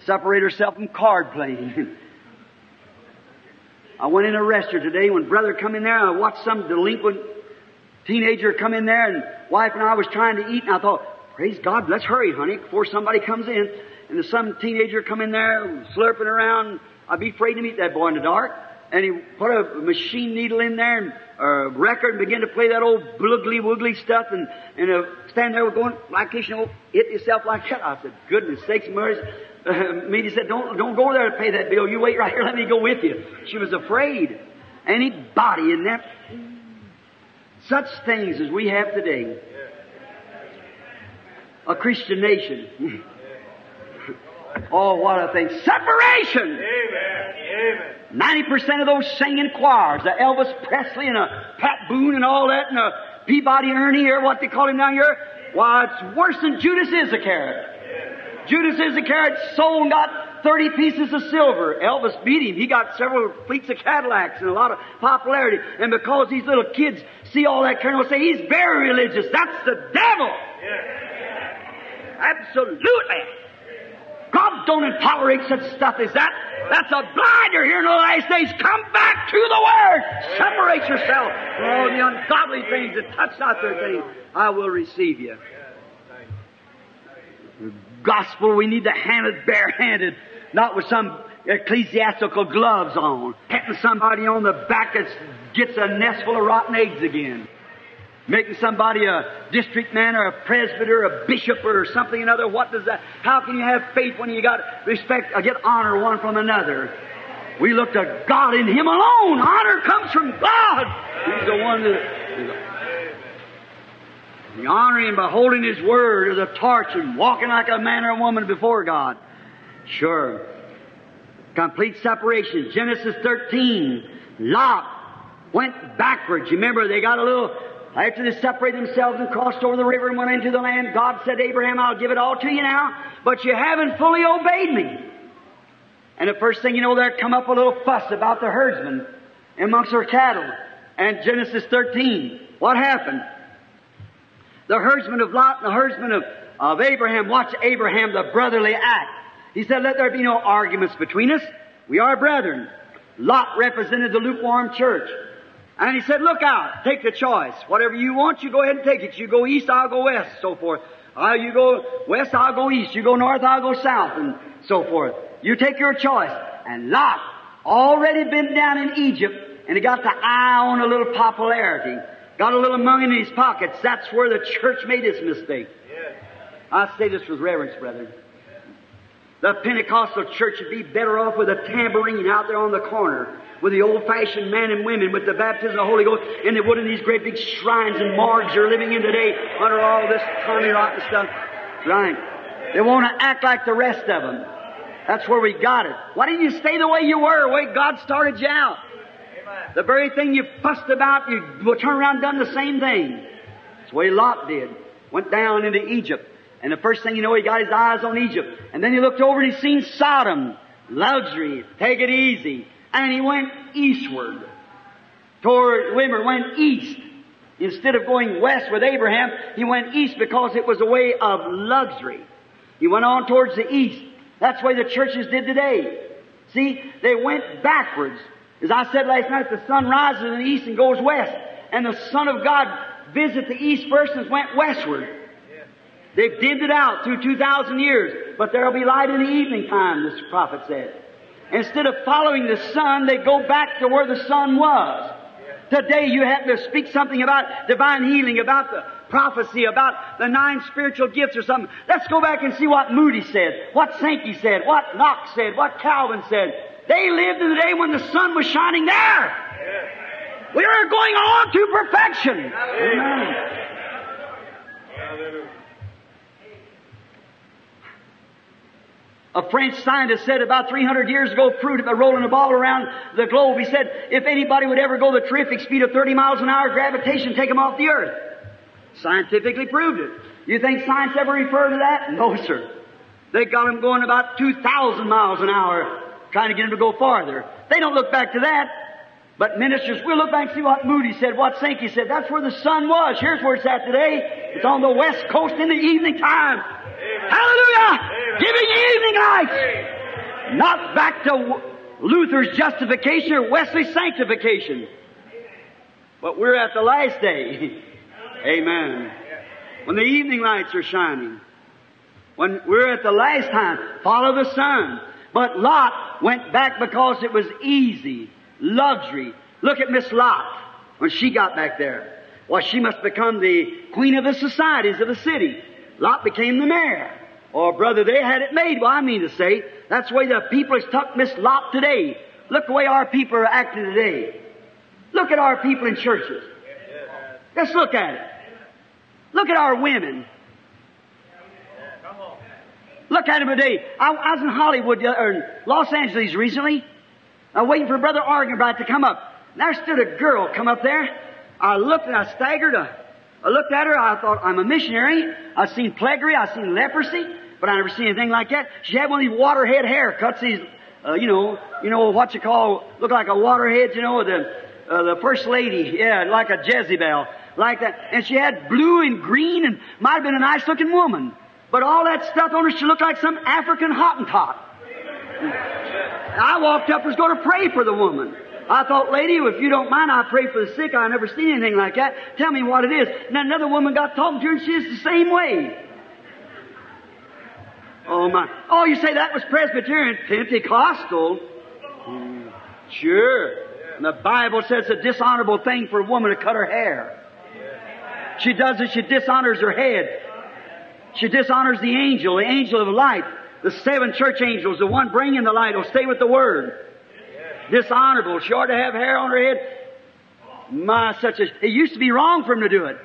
separate ourselves from card playing. I went in a restaurant today when brother come in there I watched some delinquent teenager come in there and wife and I was trying to eat and I thought, praise God, let's hurry honey before somebody comes in. And some teenager come in there slurping around. I'd be afraid to meet that boy in the dark. And he put a machine needle in there and a record and began to play that old bloogly woogly stuff and, and uh, stand there going like this, you know, hit yourself like that. I said, goodness sakes, Murray. Uh, Meda said, don't, don't go there to pay that bill. You wait right here. Let me go with you. She was afraid. Anybody in that, such things as we have today. A Christian nation. oh, what a thing. Separation! Amen. Amen. 90% of those singing choirs, the Elvis Presley and a Pat Boone and all that, and a Peabody Ernie, or what they call him down here, why, it's worse than Judas Iscariot. Judas Iscariot sold and got 30 pieces of silver. Elvis beat him. He got several fleets of Cadillacs and a lot of popularity. And because these little kids see all that kind of say, he's very religious. That's the devil. Absolutely. God don't tolerate such stuff as that. That's a blinder here in the last days. Come back to the Word. Separate yourself from all the ungodly things that touch not their things. I will receive you. Gospel, we need to hand it barehanded, not with some ecclesiastical gloves on, hitting somebody on the back that gets a nest full of rotten eggs again. Making somebody a district man or a presbyter, a bishop or something another. What does that, how can you have faith when you got respect, or get honor one from another? We look to God in Him alone. Honor comes from God. He's the one that, the honor Him by holding His word as a torch and walking like a man or a woman before God. Sure. Complete separation. Genesis 13. Lot went backwards. You remember they got a little, after they separated themselves and crossed over the river and went into the land, God said Abraham, I'll give it all to you now, but you haven't fully obeyed me. And the first thing you know, there come up a little fuss about the herdsmen amongst their cattle. And Genesis 13, what happened? The herdsmen of Lot and the herdsmen of, of Abraham watched Abraham, the brotherly act. He said, let there be no arguments between us. We are brethren. Lot represented the lukewarm church. And he said, look out, take the choice. Whatever you want, you go ahead and take it. You go east, I'll go west, so forth. Uh, you go west, I'll go east. You go north, I'll go south, and so forth. You take your choice. And Lot, already been down in Egypt, and he got the eye on a little popularity. Got a little money in his pockets. That's where the church made its mistake. I say this with reverence, brethren. The Pentecostal church would be better off with a tambourine out there on the corner with the old-fashioned men and women with the baptism of the Holy Ghost than they would in these great big shrines and morgues you're living in today under all this Tommy rotten stuff. Right. They want to act like the rest of them. That's where we got it. Why didn't you stay the way you were, the way God started you out? The very thing you fussed about, you will turn around and done the same thing. That's the way Lot did. Went down into Egypt. And the first thing you know, he got his eyes on Egypt. And then he looked over and he seen Sodom. Luxury. Take it easy. And he went eastward. Toward, remember, went east. Instead of going west with Abraham, he went east because it was a way of luxury. He went on towards the east. That's way the churches did today. See, they went backwards. As I said last night, the sun rises in the east and goes west. And the Son of God visited the east first and went westward. They've dimmed it out through 2,000 years, but there'll be light in the evening time, this prophet said. Instead of following the sun, they go back to where the sun was. Today you have to speak something about divine healing, about the prophecy, about the nine spiritual gifts or something. Let's go back and see what Moody said, what Sankey said, what Knox said, what Calvin said. They lived in the day when the sun was shining there. We are going on to perfection. Amen. A French scientist said about 300 years ago, proved it by rolling a ball around the globe. He said, if anybody would ever go the terrific speed of 30 miles an hour, gravitation take them off the earth. Scientifically proved it. You think science ever referred to that? No, sir. They got them going about 2,000 miles an hour, trying to get them to go farther. They don't look back to that. But ministers, we'll look back and see what Moody said, what Sankey said. That's where the sun was. Here's where it's at today. It's on the west coast in the evening time. Amen. Hallelujah! Amen. Giving evening lights. Amen. Not back to Luther's justification or Wesley's sanctification. But we're at the last day. Amen. When the evening lights are shining. When we're at the last time, follow the sun. But Lot went back because it was easy, luxury. Look at Miss Lot when she got back there. Well, she must become the queen of the societies of the city. Lot became the mayor. Or, brother, they had it made. Well, I mean to say, that's the way the people has took Miss Lot today. Look the way our people are acting today. Look at our people in churches. Let's look at it. Look at our women. Look at them today. I, I was in Hollywood, or Los Angeles recently, uh, waiting for Brother Arganbright to come up. And there stood a girl come up there. I looked and I staggered. I, I looked at her. I thought, I'm a missionary. I've seen plaguery. I've seen leprosy, but I never seen anything like that. She had one of these waterhead haircuts. These, uh, you know, you know what you call look like a waterhead. You know the uh, the first lady. Yeah, like a Jezebel, like that. And she had blue and green, and might have been a nice looking woman. But all that stuff on her, she looked like some African Hottentot. I walked up was going to pray for the woman. I thought, lady, if you don't mind, I pray for the sick. I've never seen anything like that. Tell me what it is. And another woman got talking to her, and she's the same way. Oh my. Oh, you say that was Presbyterian, Pentecostal? Hmm. Sure. And the Bible says it's a dishonorable thing for a woman to cut her hair. She does it, she dishonors her head. She dishonors the angel, the angel of light. The seven church angels, the one bringing the light, will stay with the word. Dishonorable. She ought to have hair on her head. My, such as, it used to be wrong for him to do it.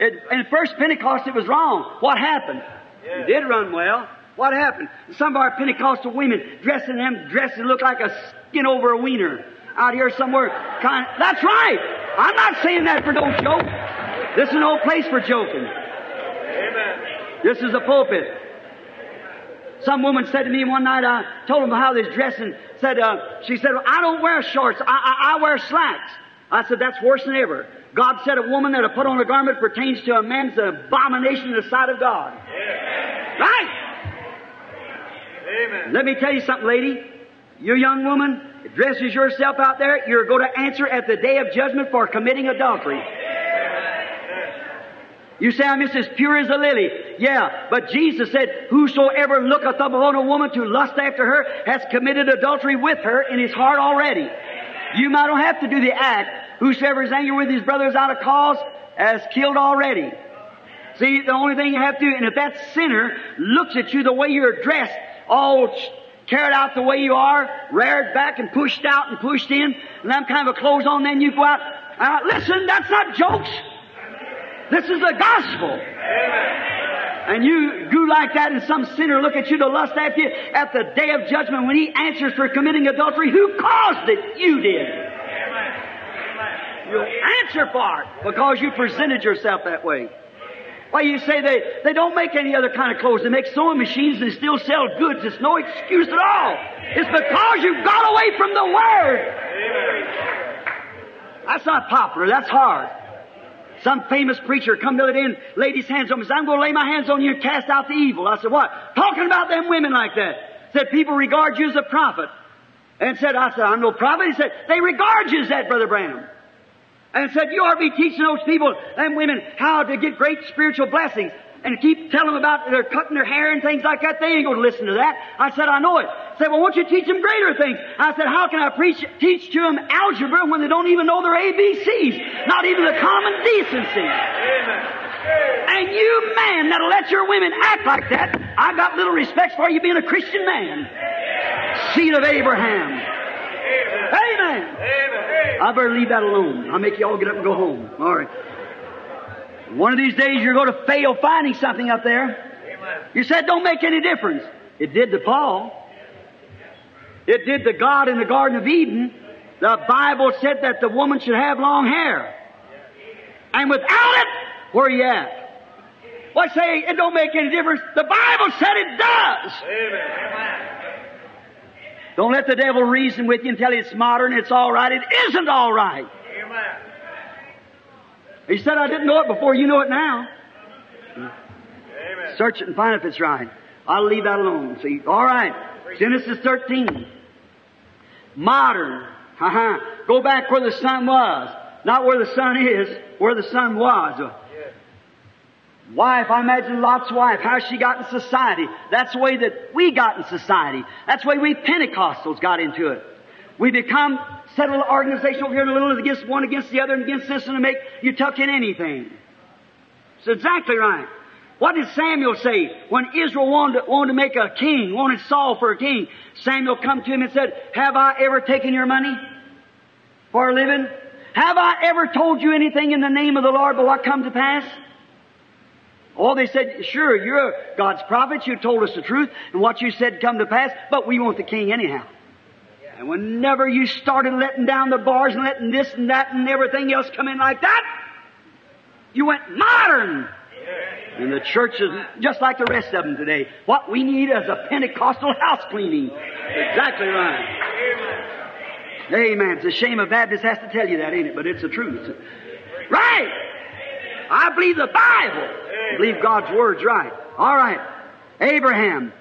it in first Pentecost, it was wrong. What happened? It did run well. What happened? Some of our Pentecostal women dressing them dresses look like a skin over a wiener out here somewhere. Kind of, that's right. I'm not saying that for no joke. This is no place for joking. Amen. This is a pulpit. Some woman said to me one night, I told them how they're dressing. Said, uh, she said, well, I don't wear shorts. I, I, I wear slacks. I said, that's worse than ever. God said a woman that put on a garment pertains to a man's abomination in the sight of God. Right? Amen. Let me tell you something, lady. You young woman, dresses yourself out there, you're going to answer at the day of judgment for committing adultery. You say I'm just as pure as a lily. Yeah, but Jesus said, Whosoever looketh upon a woman to lust after her has committed adultery with her in his heart already. You might don't have to do the act. Whosoever is angry with his brother is out of cause has killed already. See, the only thing you have to do, and if that sinner looks at you the way you're dressed, all carried out the way you are, reared back and pushed out and pushed in, and I'm kind of a clothes on, then you go out. Uh, listen, that's not jokes. This is the gospel. And you do like that and some sinner look at you to lust after you at the day of judgment when he answers for committing adultery. Who caused it? You did. You'll answer for it because you presented yourself that way. Why you say they, they don't make any other kind of clothes. They make sewing machines and still sell goods. It's no excuse at all. It's because you got away from the Word. That's not popular. That's hard. Some famous preacher come other day and laid his hands on me said, I'm going to lay my hands on you and cast out the evil. I said, what? Talking about them women like that. Said, people regard you as a prophet. And said, I said, I'm no prophet. He said, they regard you as that, Brother Branham. And said, you ought to be teaching those people, them women, how to get great spiritual blessings. And keep telling them about their cutting their hair and things like that. They ain't going to listen to that. I said, I know it. I Said, well, won't you teach them greater things? I said, how can I preach, teach to them algebra when they don't even know their ABCs? Not even the common decency. And you man that'll let your women act like that, I got little respect for you being a Christian man. Seed of Abraham. Amen. I better leave that alone. I'll make you all get up and go home. All right. One of these days you're going to fail finding something up there. You said don't make any difference. It did to Paul. It did to God in the Garden of Eden. The Bible said that the woman should have long hair. And without it, where are you at? Why say it don't make any difference? The Bible said it does. Don't let the devil reason with you and tell you it's modern, it's all right. It isn't all right. He said, I didn't know it before. You know it now. Search it and find if it's right. I'll leave that alone. See, all right. Genesis 13. Modern. Uh-huh. Go back where the sun was. Not where the sun is, where the sun was. Wife, I imagine Lot's wife, how she got in society. That's the way that we got in society. That's the way we Pentecostals got into it. We become set a little organization over here and a little against one against the other and against this and to make you tuck in anything. It's exactly right. What did Samuel say when Israel wanted to, wanted to make a king, wanted Saul for a king? Samuel come to him and said, Have I ever taken your money for a living? Have I ever told you anything in the name of the Lord but what come to pass? Oh, they said, sure, you're God's prophet. You told us the truth and what you said come to pass, but we want the king anyhow. And whenever you started letting down the bars and letting this and that and everything else come in like that, you went modern. And the church is just like the rest of them today. What we need is a Pentecostal house cleaning. Exactly right. Amen. It's a shame a Baptist has to tell you that, ain't it? But it's the truth. Right. I believe the Bible. I believe God's word's right. All right. Abraham.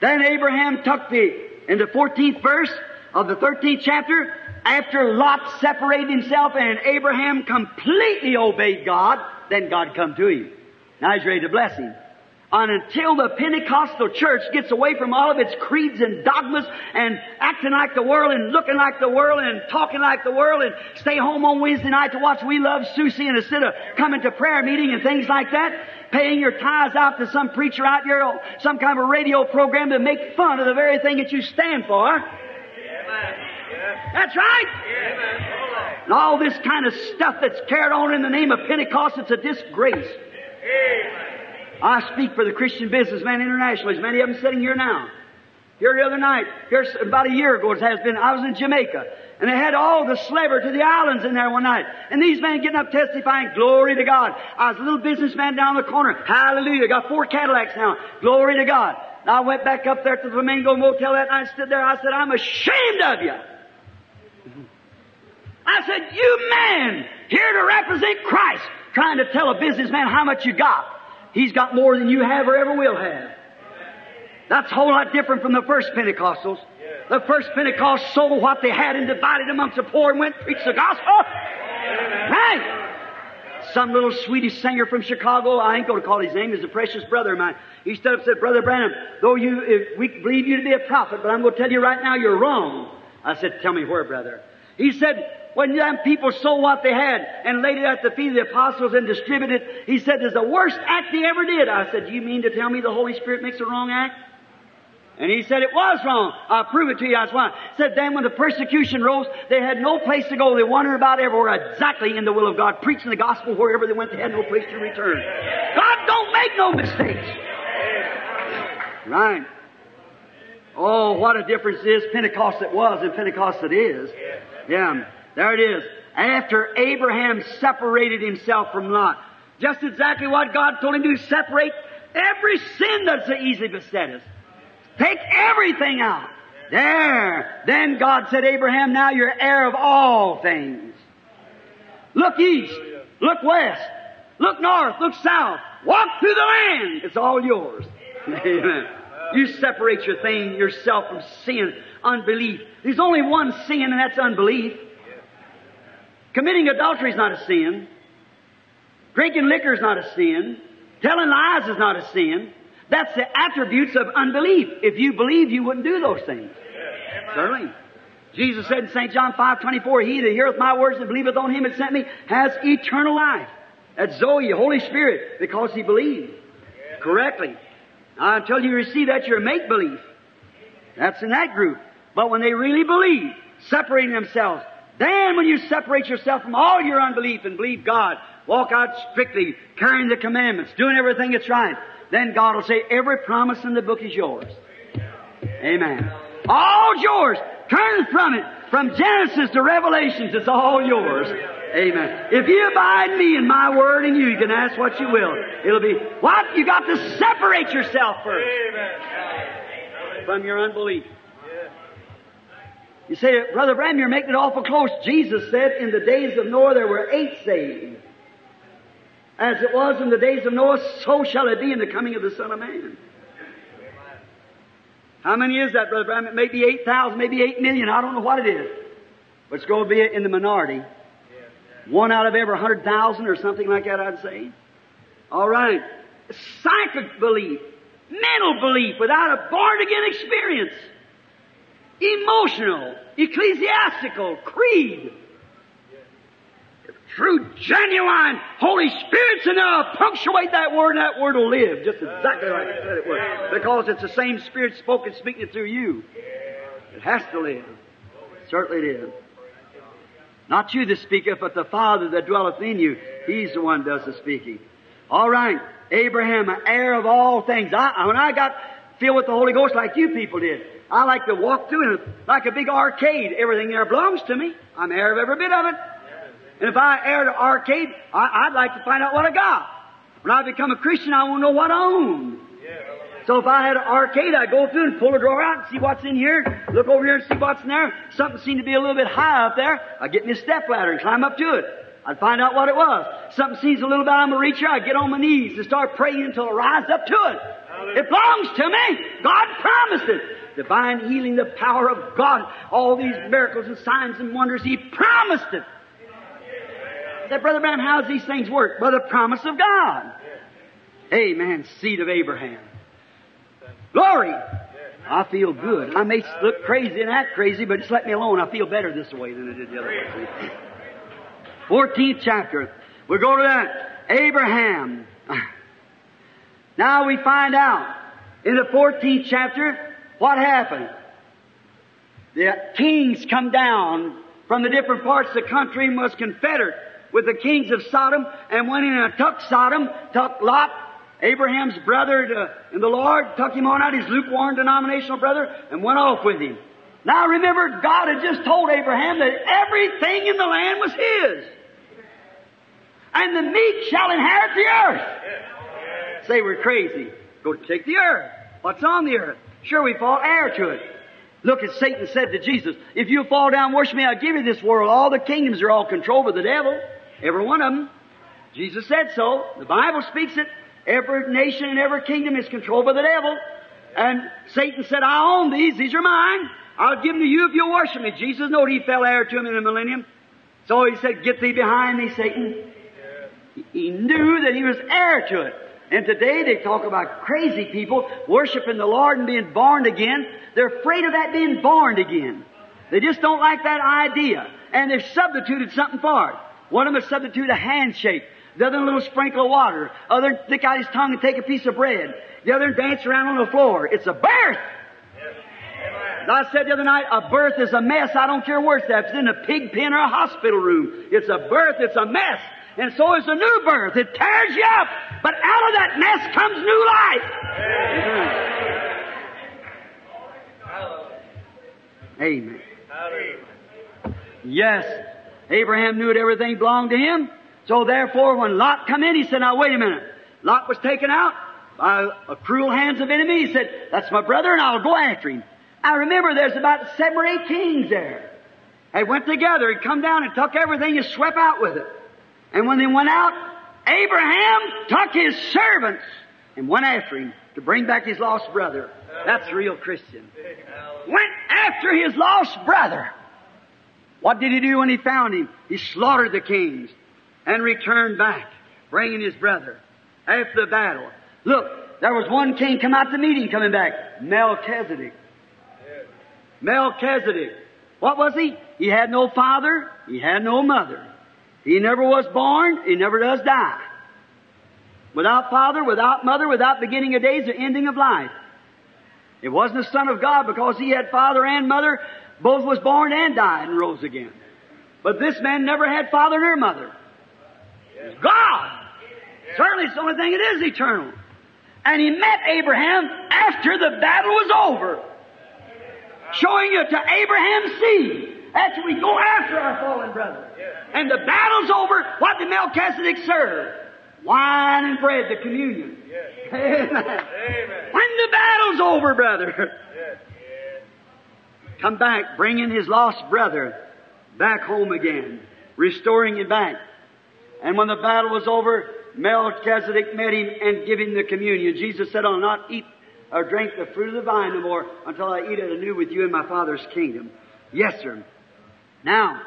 Then Abraham took the, in the 14th verse of the 13th chapter, after Lot separated himself and Abraham completely obeyed God, then God come to him. Now he's ready to bless him. And until the Pentecostal church gets away from all of its creeds and dogmas and acting like the world and looking like the world and talking like the world and stay home on Wednesday night to watch We Love Susie and instead of coming to prayer meeting and things like that, paying your tithes out to some preacher out there some kind of a radio program to make fun of the very thing that you stand for. That's right. And all this kind of stuff that's carried on in the name of Pentecost, it's a disgrace. I speak for the Christian businessman internationally. There's many of them sitting here now. Here the other night, here about a year ago it has been, I was in Jamaica. And they had all the slaver to the islands in there one night. And these men getting up testifying, glory to God. I was a little businessman down the corner. Hallelujah. Got four Cadillacs now. Glory to God. And I went back up there to the Flamingo Motel that night, and stood there. I said, I'm ashamed of you. I said, you man, here to represent Christ, trying to tell a businessman how much you got. He's got more than you have or ever will have. That's a whole lot different from the first Pentecostals. The first Pentecost sold what they had and divided amongst the poor and went and preached the gospel. Right. Some little Swedish singer from Chicago, I ain't going to call his name, is a precious brother of mine. He stood up and said, Brother Branham, though you, if we believe you to be a prophet, but I'm going to tell you right now you're wrong. I said, tell me where, brother. He said, when them people sold what they had and laid it at the feet of the apostles and distributed it, he said, it's the worst act he ever did. I said, do you mean to tell me the Holy Spirit makes a wrong act? And he said it was wrong. I'll prove it to you. That's why. Said then when the persecution rose, they had no place to go. They wandered about everywhere exactly in the will of God, preaching the gospel wherever they went. They had no place to return. God don't make no mistakes. Right. Oh, what a difference is. Pentecost it was and Pentecost it is. Yeah. There it is. After Abraham separated himself from Lot. Just exactly what God told him to separate every sin that's so easily beset us. Take everything out. There. Then God said, Abraham, now you're heir of all things. Look east. Look west. Look north. Look south. Walk through the land. It's all yours. Amen. You separate your thing, yourself from sin, unbelief. There's only one sin, and that's unbelief. Committing adultery is not a sin. Drinking liquor is not a sin. Telling lies is not a sin. That's the attributes of unbelief. If you believe, you wouldn't do those things. Certainly. Jesus said in St. John 5, 24, He that heareth my words and believeth on Him that sent me has eternal life. That's Zoe, Holy Spirit, because he believed correctly. Now, until you you receive that, you're make-believe. That's in that group. But when they really believe, separating themselves, then when you separate yourself from all your unbelief and believe God, walk out strictly, carrying the commandments, doing everything that's right, then God will say, every promise in the book is yours. Amen. All yours. Turn from it. From Genesis to Revelations, it's all yours. Amen. If you abide me and my word in you, you can ask what you will. It'll be, what? You got to separate yourself first. From your unbelief. You say, Brother Branham, you're making it awful close. Jesus said, in the days of Noah there were eight saved. As it was in the days of Noah, so shall it be in the coming of the Son of Man. How many is that, Brother Branham? It may be 8,000, maybe 8 million. I don't know what it is. But it's going to be in the minority. One out of every 100,000 or something like that, I'd say. All right. Psychic belief, mental belief without a born again experience, emotional, ecclesiastical, creed. True, genuine Holy Spirit's enough. Punctuate that word, and that word will live just exactly like it said it would. Because it's the same Spirit spoken, speaking through you. It has to live. Certainly it is. Not you that speaketh, but the Father that dwelleth in you. He's the one does the speaking. All right. Abraham, heir of all things. I, when I got filled with the Holy Ghost like you people did, I like to walk through it like a big arcade. Everything there belongs to me. I'm heir of every bit of it. And if I heir to arcade, I, would like to find out what I got. When I become a Christian, I want to know what I own. So if I had an arcade, I'd go through and pull a drawer out and see what's in here, look over here and see what's in there. Something seemed to be a little bit high up there. I'd get me a step ladder and climb up to it. I'd find out what it was. Something seems a little bit I'm a reacher, I'd get on my knees and start praying until I rise up to it. It belongs to me. God promised it. Divine healing, the power of God, all these miracles and signs and wonders, He promised it said, Brother Branham, how does these things work? By the promise of God. Amen. Seed of Abraham. Glory! I feel good. I may look crazy and act crazy, but just let me alone. I feel better this way than I did the other way. 14th chapter. We go to that. Abraham. Now we find out in the 14th chapter what happened. The kings come down from the different parts of the country and was confederate with the kings of Sodom and went in and took Sodom, took Lot, Abraham's brother uh, to, in the Lord, took him on out, his lukewarm denominational brother, and went off with him. Now remember, God had just told Abraham that everything in the land was his. And the meek shall inherit the earth. Say we're crazy. Go take the earth. What's on the earth? Sure, we fall heir to it. Look at Satan said to Jesus, if you fall down, worship me, I'll give you this world. All the kingdoms are all controlled by the devil. Every one of them. Jesus said so. The Bible speaks it. Every nation and every kingdom is controlled by the devil. And Satan said, I own these. These are mine. I'll give them to you if you'll worship me. Jesus knew he fell heir to him in the millennium. So he said, get thee behind me, Satan. He knew that he was heir to it. And today they talk about crazy people worshiping the Lord and being born again. They're afraid of that being born again. They just don't like that idea. And they've substituted something for it. One of them has substituted a handshake. The other a little sprinkle of water. Other stick out his tongue and take a piece of bread. The other dance around on the floor. It's a birth. As I said the other night, a birth is a mess. I don't care where it's at. It's in a pig pen or a hospital room. It's a birth. It's a mess. And so is the new birth. It tears you up. But out of that mess comes new life. Amen. Amen. Yes. Abraham knew that everything belonged to him. So therefore, when Lot come in, he said, now wait a minute. Lot was taken out by a cruel hands of enemy. He said, that's my brother and I'll go after him. I remember there's about seven or eight kings there. They went together and come down and took everything and swept out with it. And when they went out, Abraham took his servants and went after him to bring back his lost brother. That's real Christian. Went after his lost brother. What did he do when he found him? He slaughtered the kings and returned back, bringing his brother after the battle. Look, there was one king come out to meet him coming back, Melchizedek. Melchizedek. What was he? He had no father, he had no mother. He never was born, he never does die. Without father, without mother, without beginning of days or ending of life. It wasn't the Son of God because he had father and mother, both was born and died and rose again. But this man never had father nor mother. God! Certainly it's the only thing that is eternal. And he met Abraham after the battle was over. Showing you to Abraham's seed. After we go after our fallen brother. And the battle's over, what did Melchizedek serve? Wine and bread, the communion. Amen. Amen. When the battle's over, brother. Come back, bringing his lost brother back home again. Restoring him back. And when the battle was over, Melchizedek met him and gave him the communion. Jesus said, I'll not eat or drink the fruit of the vine no more until I eat it anew with you in my Father's kingdom. Yes, sir. Now,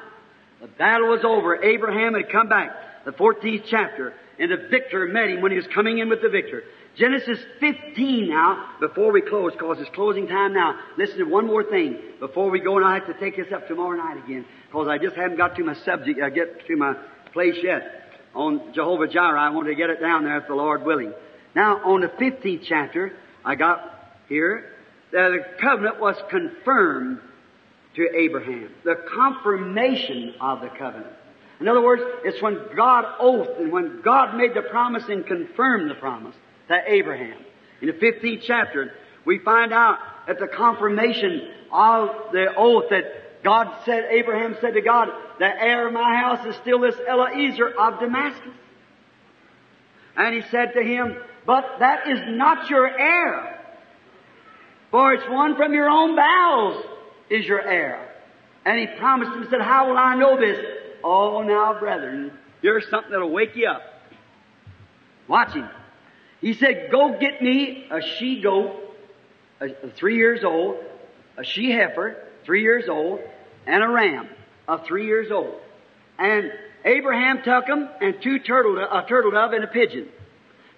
the battle was over. Abraham had come back. The 14th chapter. And the victor met him when he was coming in with the victor. Genesis 15 now, before we close, because it's closing time now. Listen to one more thing before we go, and I have to take this up tomorrow night again, because I just haven't got to my subject, I get to my place yet. On Jehovah Jireh, I want to get it down there if the Lord willing. Now, on the 15th chapter, I got here, that the covenant was confirmed to Abraham. The confirmation of the covenant. In other words, it's when God oathed and when God made the promise and confirmed the promise to Abraham. In the 15th chapter, we find out that the confirmation of the oath that God said, Abraham said to God, the heir of my house is still this Eliezer of Damascus. And he said to him, but that is not your heir, for it's one from your own bowels is your heir. And he promised him, said, how will I know this? Oh, now, brethren, here's something that'll wake you up. Watch him. He said, go get me a she goat, a, a three years old, a she heifer, three years old, and a ram of three years old. And Abraham took them and two turtle, a turtle dove and a pigeon.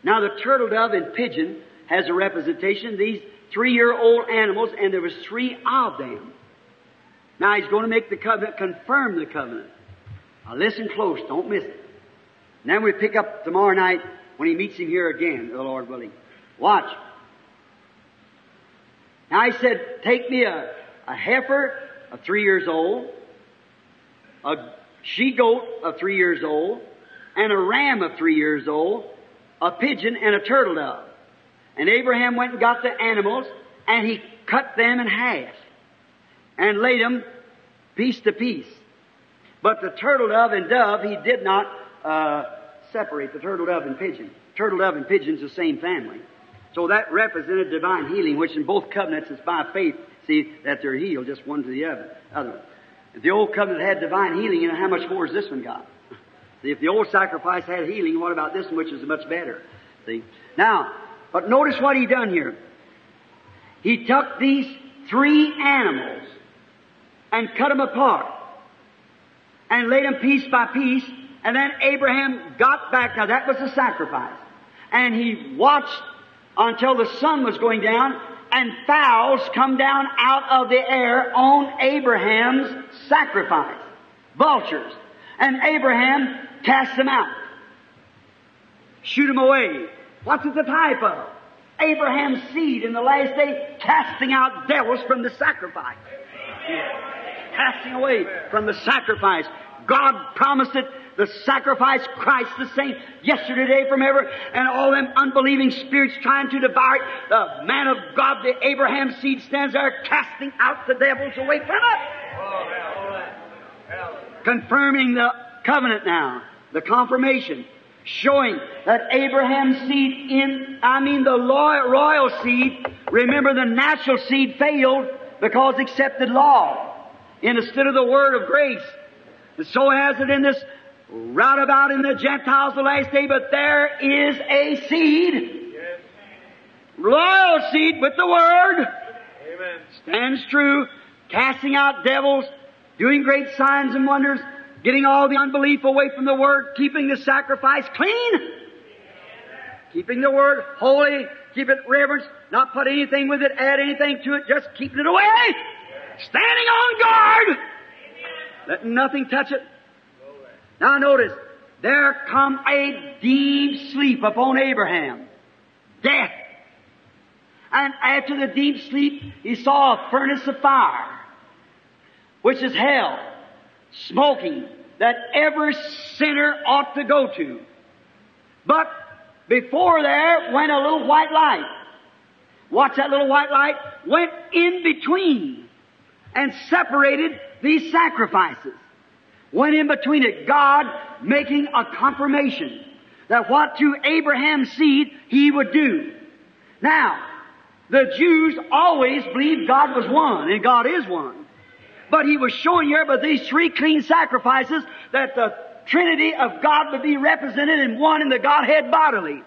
Now the turtle dove and pigeon has a representation these three-year-old animals, and there was three of them. Now he's going to make the covenant, confirm the covenant. Now listen close, don't miss it. And then we pick up tomorrow night when he meets him here again, the Lord willing. Watch. Now he said, take me a, a heifer of three years old, a she goat of three years old, and a ram of three years old, a pigeon and a turtle dove. And Abraham went and got the animals, and he cut them in half, and laid them piece to piece. But the turtle dove and dove, he did not uh, separate the turtle dove and pigeon. Turtle dove and pigeon's the same family. So that represented divine healing, which in both covenants is by faith, see, that they're healed, just one to the other. other. If the old covenant had divine healing, you know, how much more has this one got? See, if the old sacrifice had healing, what about this one, which is much better? See? Now, but notice what he done here. He took these three animals and cut them apart and laid them piece by piece, and then Abraham got back. Now that was the sacrifice. And he watched until the sun was going down, and fowls come down out of the air on Abraham's sacrifice. Vultures. And Abraham cast them out. Shoot them away. What's it the type of? Abraham's seed in the last day casting out devils from the sacrifice. Casting away from the sacrifice. God promised it the sacrifice, Christ the same, yesterday, today, from ever, and all them unbelieving spirits trying to devour it. The man of God, the Abraham seed, stands there casting out the devils away from it. Confirming the covenant now, the confirmation, showing that Abraham's seed in, I mean the royal seed, remember the natural seed failed because accepted law instead of the word of grace. And so has it in this round about in the Gentiles the last day, but there is a seed. Yes. Royal seed with the word. Amen. Stands true, casting out devils, doing great signs and wonders, getting all the unbelief away from the word, keeping the sacrifice clean. Keeping the word holy, keep it reverence, not put anything with it, add anything to it, just keeping it away. Standing on guard. Letting nothing touch it. Now notice, there come a deep sleep upon Abraham. Death. And after the deep sleep, he saw a furnace of fire, which is hell, smoking, that every sinner ought to go to. But before there went a little white light. Watch that little white light? Went in between and separated these sacrifices went in between it. God making a confirmation that what to Abraham's seed he would do. Now, the Jews always believed God was one, and God is one. But he was showing here by these three clean sacrifices that the Trinity of God would be represented in one in the Godhead bodily.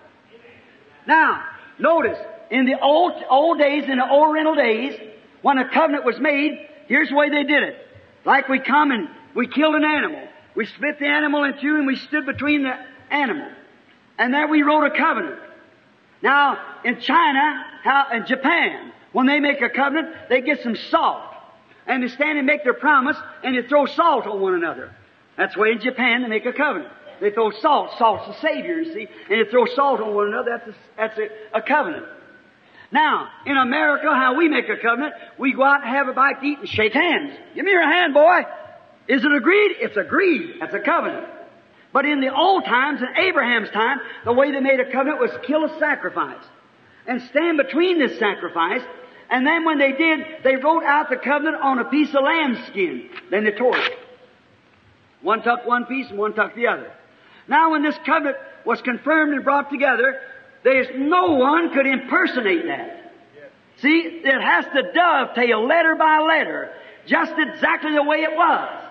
Now, notice, in the old, old days, in the Oriental days, when a covenant was made, here's the way they did it. Like we come and we killed an animal. We split the animal in two and we stood between the animal. And there we wrote a covenant. Now, in China, how, in Japan, when they make a covenant, they get some salt. And they stand and make their promise and they throw salt on one another. That's the way in Japan they make a covenant. They throw salt. Salt's the Savior, you see. And they throw salt on one another. That's a, that's a, a covenant. Now, in America, how we make a covenant, we go out and have a bite to eat and shake hands. Give me your hand, boy. Is it agreed? It's agreed. That's a covenant. But in the old times, in Abraham's time, the way they made a covenant was kill a sacrifice and stand between this sacrifice. And then when they did, they wrote out the covenant on a piece of lambskin. Then they tore it. One took one piece and one took the other. Now when this covenant was confirmed and brought together, there's no one could impersonate that. See, it has to dovetail letter by letter, just exactly the way it was.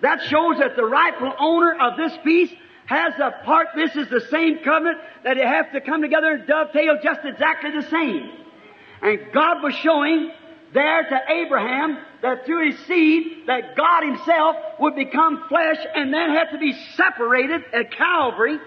That shows that the rightful owner of this piece has a part, this is the same covenant, that it has to come together and dovetail just exactly the same. And God was showing there to Abraham that through his seed, that God himself would become flesh and then have to be separated at Calvary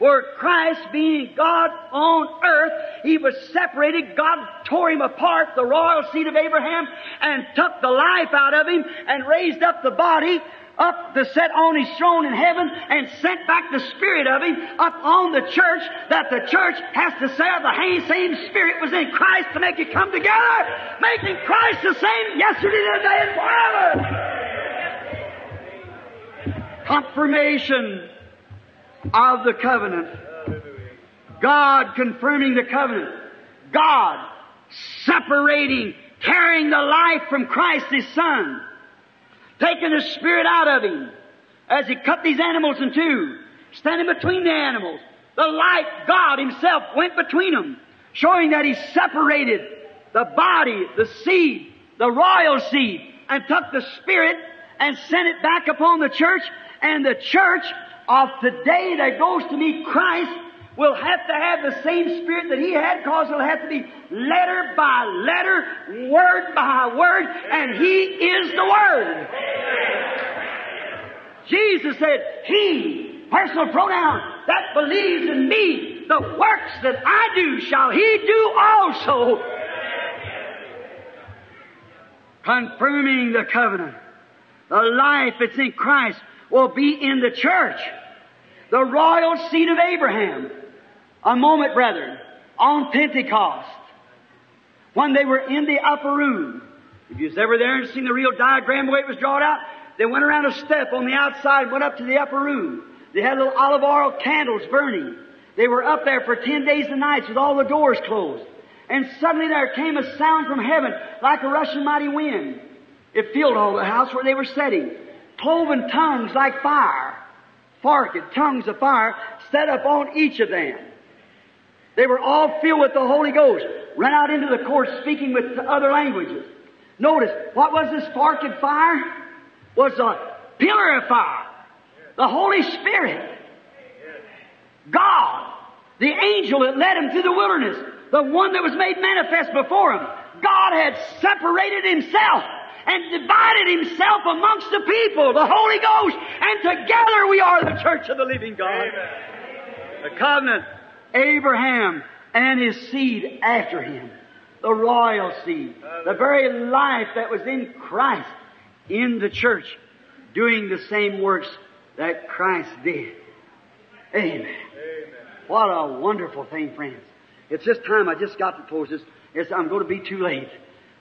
where Christ being God on earth, He was separated. God tore Him apart, the royal seed of Abraham, and took the life out of Him and raised up the body up to set on his throne in heaven and sent back the spirit of him up on the church that the church has to say the same spirit was in Christ to make it come together, making Christ the same yesterday, today, and forever. Confirmation of the covenant. God confirming the covenant. God separating, tearing the life from Christ his Son taking the spirit out of him as he cut these animals in two, standing between the animals. The light, God himself, went between them, showing that he separated the body, the seed, the royal seed, and took the spirit and sent it back upon the church, and the church of today that goes to meet Christ will have to have the same spirit that he had because it'll have to be letter by letter, word by word, and he is the word. Jesus said, he, personal pronoun, that believes in me, the works that I do shall he do also. Confirming the covenant. The life that's in Christ will be in the church. The royal seed of Abraham. A moment, brethren, on Pentecost, when they were in the upper room. If you was ever there and seen the real diagram the way it was drawn out, they went around a step on the outside, went up to the upper room. They had little olive oil candles burning. They were up there for ten days and nights with all the doors closed. And suddenly there came a sound from heaven like a rushing mighty wind. It filled all the house where they were sitting. Cloven tongues like fire, forked tongues of fire set up on each of them. They were all filled with the Holy Ghost. Ran out into the court speaking with other languages. Notice, what was this forked fire? Was a pillar of fire. The Holy Spirit. God. The angel that led him through the wilderness. The one that was made manifest before him. God had separated himself and divided himself amongst the people, the Holy Ghost, and together we are the church of the living God. Amen. The covenant Abraham and his seed after him. The royal seed. The very life that was in Christ in the church doing the same works that Christ did. Amen. Amen. What a wonderful thing, friends. It's this time I just got to close this. It's, I'm going to be too late.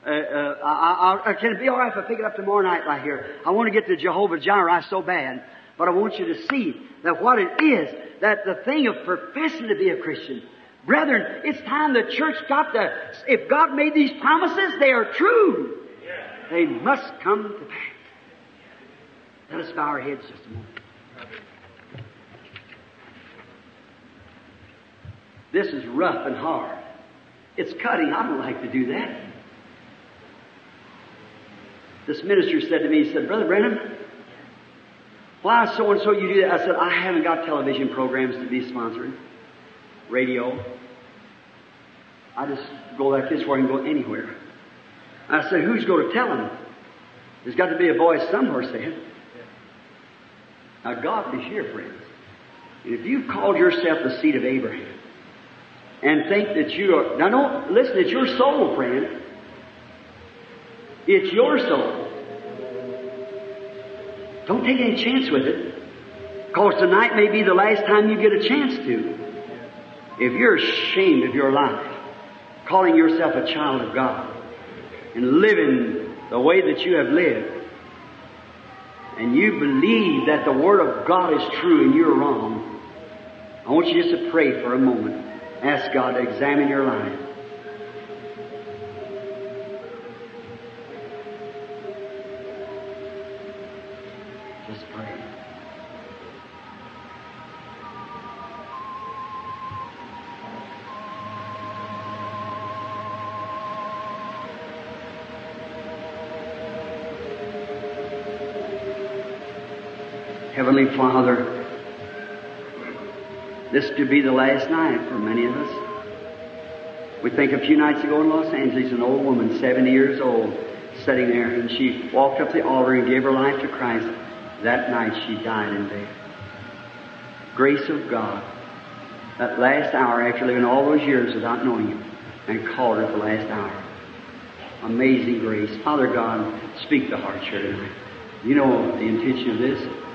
Uh, uh, I, I, can it be all right if I pick it up tomorrow night right here? I want to get to Jehovah Jireh so bad, but I want you to see that what it is that the thing of professing to be a Christian. Brethren, it's time the church got to, if God made these promises, they are true. They must come to pass. Let us bow our heads just a moment. This is rough and hard. It's cutting. I don't like to do that. This minister said to me, he said, Brother Branham, why so and so you do that? I said, I haven't got television programs to be sponsoring. Radio. I just go like this where I can go anywhere. I said, who's going to tell them? There's got to be a voice somewhere saying. Now God is here, friends. And if you've called yourself the seed of Abraham and think that you are, now don't, listen, it's your soul, friend. It's your soul. Don't take any chance with it. Because tonight may be the last time you get a chance to. If you're ashamed of your life, calling yourself a child of God, and living the way that you have lived, and you believe that the Word of God is true and you're wrong, I want you just to pray for a moment. Ask God to examine your life. Heavenly Father, this could be the last night for many of us. We think a few nights ago in Los Angeles, an old woman, 70 years old, sitting there, and she walked up the altar and gave her life to Christ. That night she died in bed. Grace of God. that last hour after living all those years without knowing you and called her the last hour. Amazing grace. Father God, speak the hearts here tonight. You know the intention of this.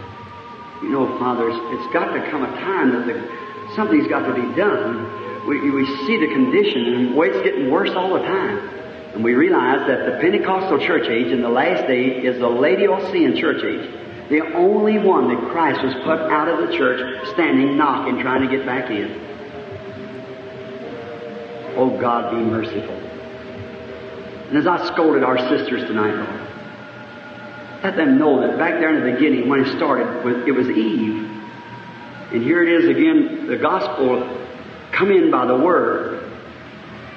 You know, Father, it's got to come a time that the, something's got to be done. We, we see the condition and it's getting worse all the time. And we realize that the Pentecostal church age in the last day is the Laodicean church age. The only one that Christ was put out of the church standing knocking trying to get back in. Oh God, be merciful. And as I scolded our sisters tonight, Lord, let them know that back there in the beginning, when it started, it was Eve. And here it is again, the gospel come in by the word.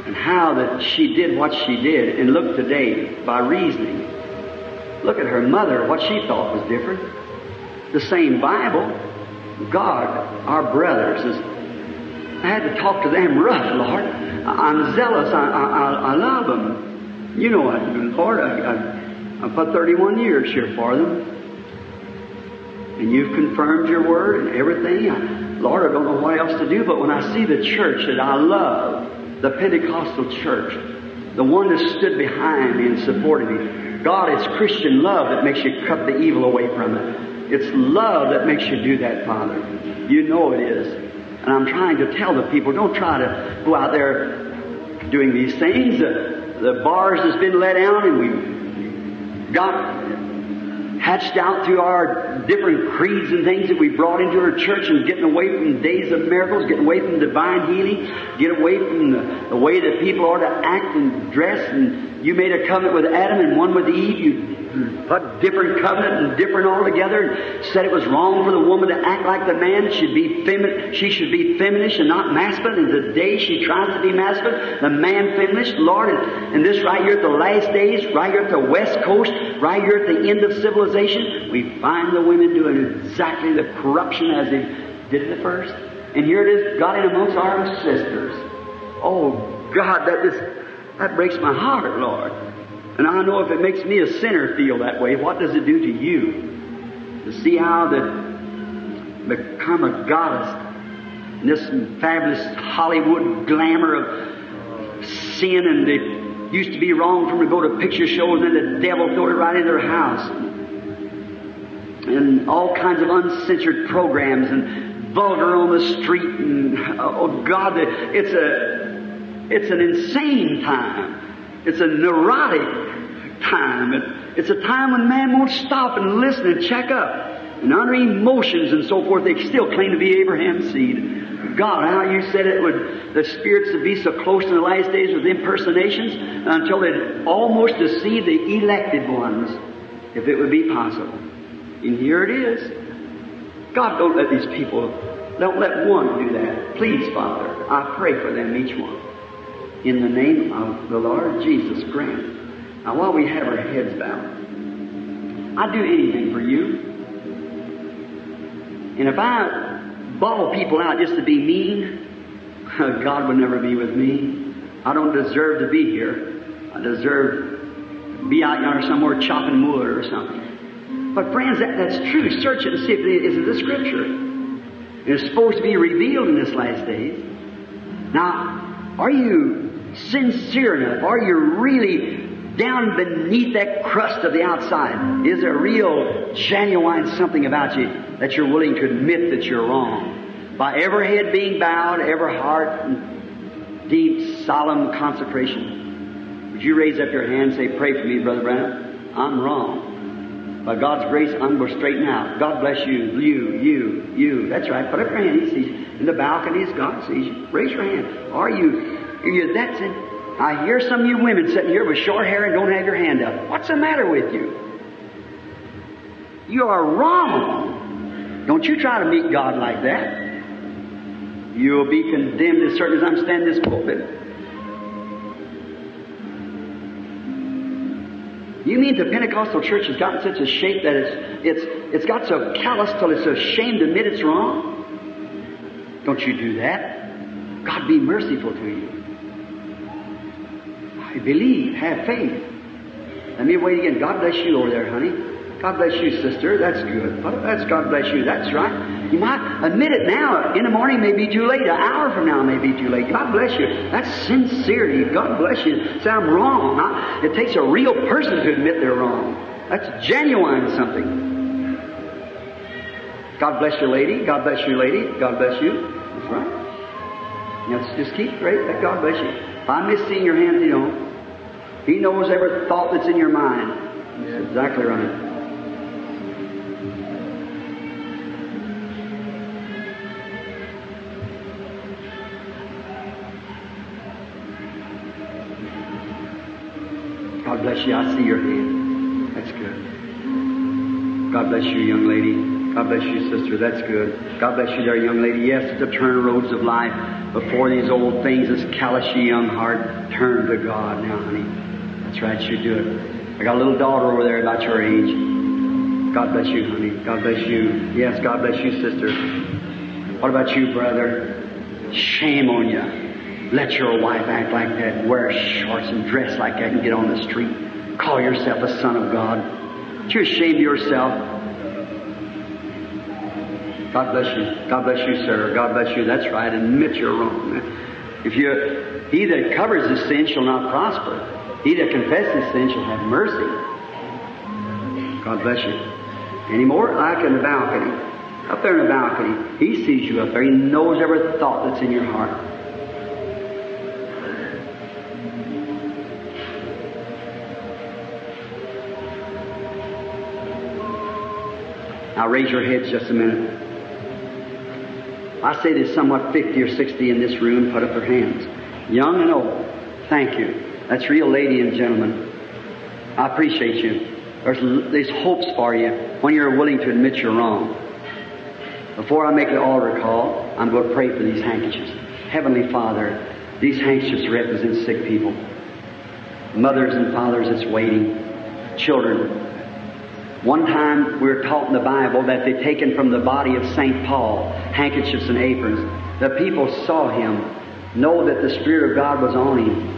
And how that she did what she did. And look today, by reasoning. Look at her mother, what she thought was different. The same Bible. God, our brothers, is, I had to talk to them rough, Lord. I'm zealous. I, I, I love them. You know what, Lord. I, I, I put 31 years here for them. And you've confirmed your word and everything. Lord, I don't know what else to do, but when I see the church that I love, the Pentecostal church, the one that stood behind me and supported me, God, it's Christian love that makes you cut the evil away from it. It's love that makes you do that, Father. You know it is. And I'm trying to tell the people, don't try to go out there doing these things. The, the bars has been let down and we got hatched out through our different creeds and things that we brought into our church and getting away from days of miracles, getting away from divine healing, get away from the, the way that people are to act and dress. And you made a covenant with Adam and one with Eve. You put different covenant and different altogether and said it was wrong for the woman to act like the man. She should be feminine. She should be feminist and not masculine. And today she tries to be masculine, the man feminist. Lord, and this right here at the last days, right here at the west coast, right here at the end of civilization, we find the women doing exactly the corruption as they did at the first. And here it is, God in amongst our sisters. Oh God, that just that breaks my heart, Lord. And I know if it makes me a sinner feel that way, what does it do to you? To see how that become a goddess in this fabulous Hollywood glamour of sin and it used to be wrong for them to go to picture shows and then the devil threw it right in their house. And all kinds of uncensored programs and vulgar on the street and oh God, it's a it's an insane time. It's a neurotic time. It's a time when man won't stop and listen and check up. And under emotions and so forth, they still claim to be Abraham's seed. God, how you said it would, the spirits would be so close in the last days with impersonations until they'd almost deceive the elected ones, if it would be possible. And here it is. God, don't let these people, don't let one do that. Please, Father, I pray for them, each one in the name of the Lord Jesus grant. Now, while we have our heads bowed, I'd do anything for you. And if I ball people out just to be mean, God would never be with me. I don't deserve to be here. I deserve to be out yonder somewhere chopping wood or something. But friends, that, that's true. Search it and see if it is in the Scripture. It's supposed to be revealed in this last days. Now, are you sincere enough? Are you really down beneath that crust of the outside? Is there real, genuine something about you that you're willing to admit that you're wrong? By every head being bowed, every heart in deep, solemn consecration. Would you raise up your hand and say, Pray for me, Brother Branham? I'm wrong. By God's grace, I'm going to straighten out. God bless you, you, you, you. That's right. Put up your hand. He sees you. In the balconies, God sees you. Raise your hand. Are you, you, that's it. I hear some of you women sitting here with short hair and don't have your hand up. What's the matter with you? You are wrong. Don't you try to meet God like that. You'll be condemned as certain as I'm standing this pulpit. You mean the Pentecostal church has gotten such a shape that it's, it's, it's got so callous till it's ashamed to admit it's wrong? Don't you do that. God be merciful to you. I believe, have faith. Let me wait again. God bless you over there, honey. God bless you, sister. That's good. That's God bless you. That's right. You might admit it now. In the morning may be too late. An hour from now may be too late. God bless you. That's sincerity. God bless you. Say, I'm wrong. It takes a real person to admit they're wrong. That's genuine something. God bless you, lady. God bless you, lady. God bless you. That's right. Let's just keep. Let God bless you. If I miss seeing your hand, you know. He knows every thought that's in your mind. That's exactly right. God bless you. I see your hand. That's good. God bless you, young lady. God bless you, sister. That's good. God bless you there, young lady. Yes, to turn roads of life before these old things, this callous young heart. Turn to God now, honey. That's right, you do it. I got a little daughter over there about your age. God bless you, honey. God bless you. Yes, God bless you, sister. What about you, brother? Shame on you. Let your wife act like that, wear shorts and dress like that and get on the street. Call yourself a son of God. Aren't you ashamed of yourself? God bless you. God bless you, sir. God bless you. That's right. Admit you're wrong. If you, he that covers his sin shall not prosper. He that confesses sin shall have mercy. God bless you. Any more? Like in the balcony. Up there in the balcony. He sees you up there. He knows every thought that's in your heart. Now raise your heads just a minute. I say there's somewhat 50 or 60 in this room put up their hands. Young and old. Thank you. That's real, lady and gentlemen. I appreciate you. There's, there's hopes for you when you're willing to admit you're wrong. Before I make the altar call, I'm going to pray for these handkerchiefs. Heavenly Father, these handkerchiefs represent sick people. Mothers and fathers that's waiting. Children. One time we were taught in the Bible that they'd taken from the body of St. Paul handkerchiefs and aprons. The people saw him, know that the Spirit of God was on him.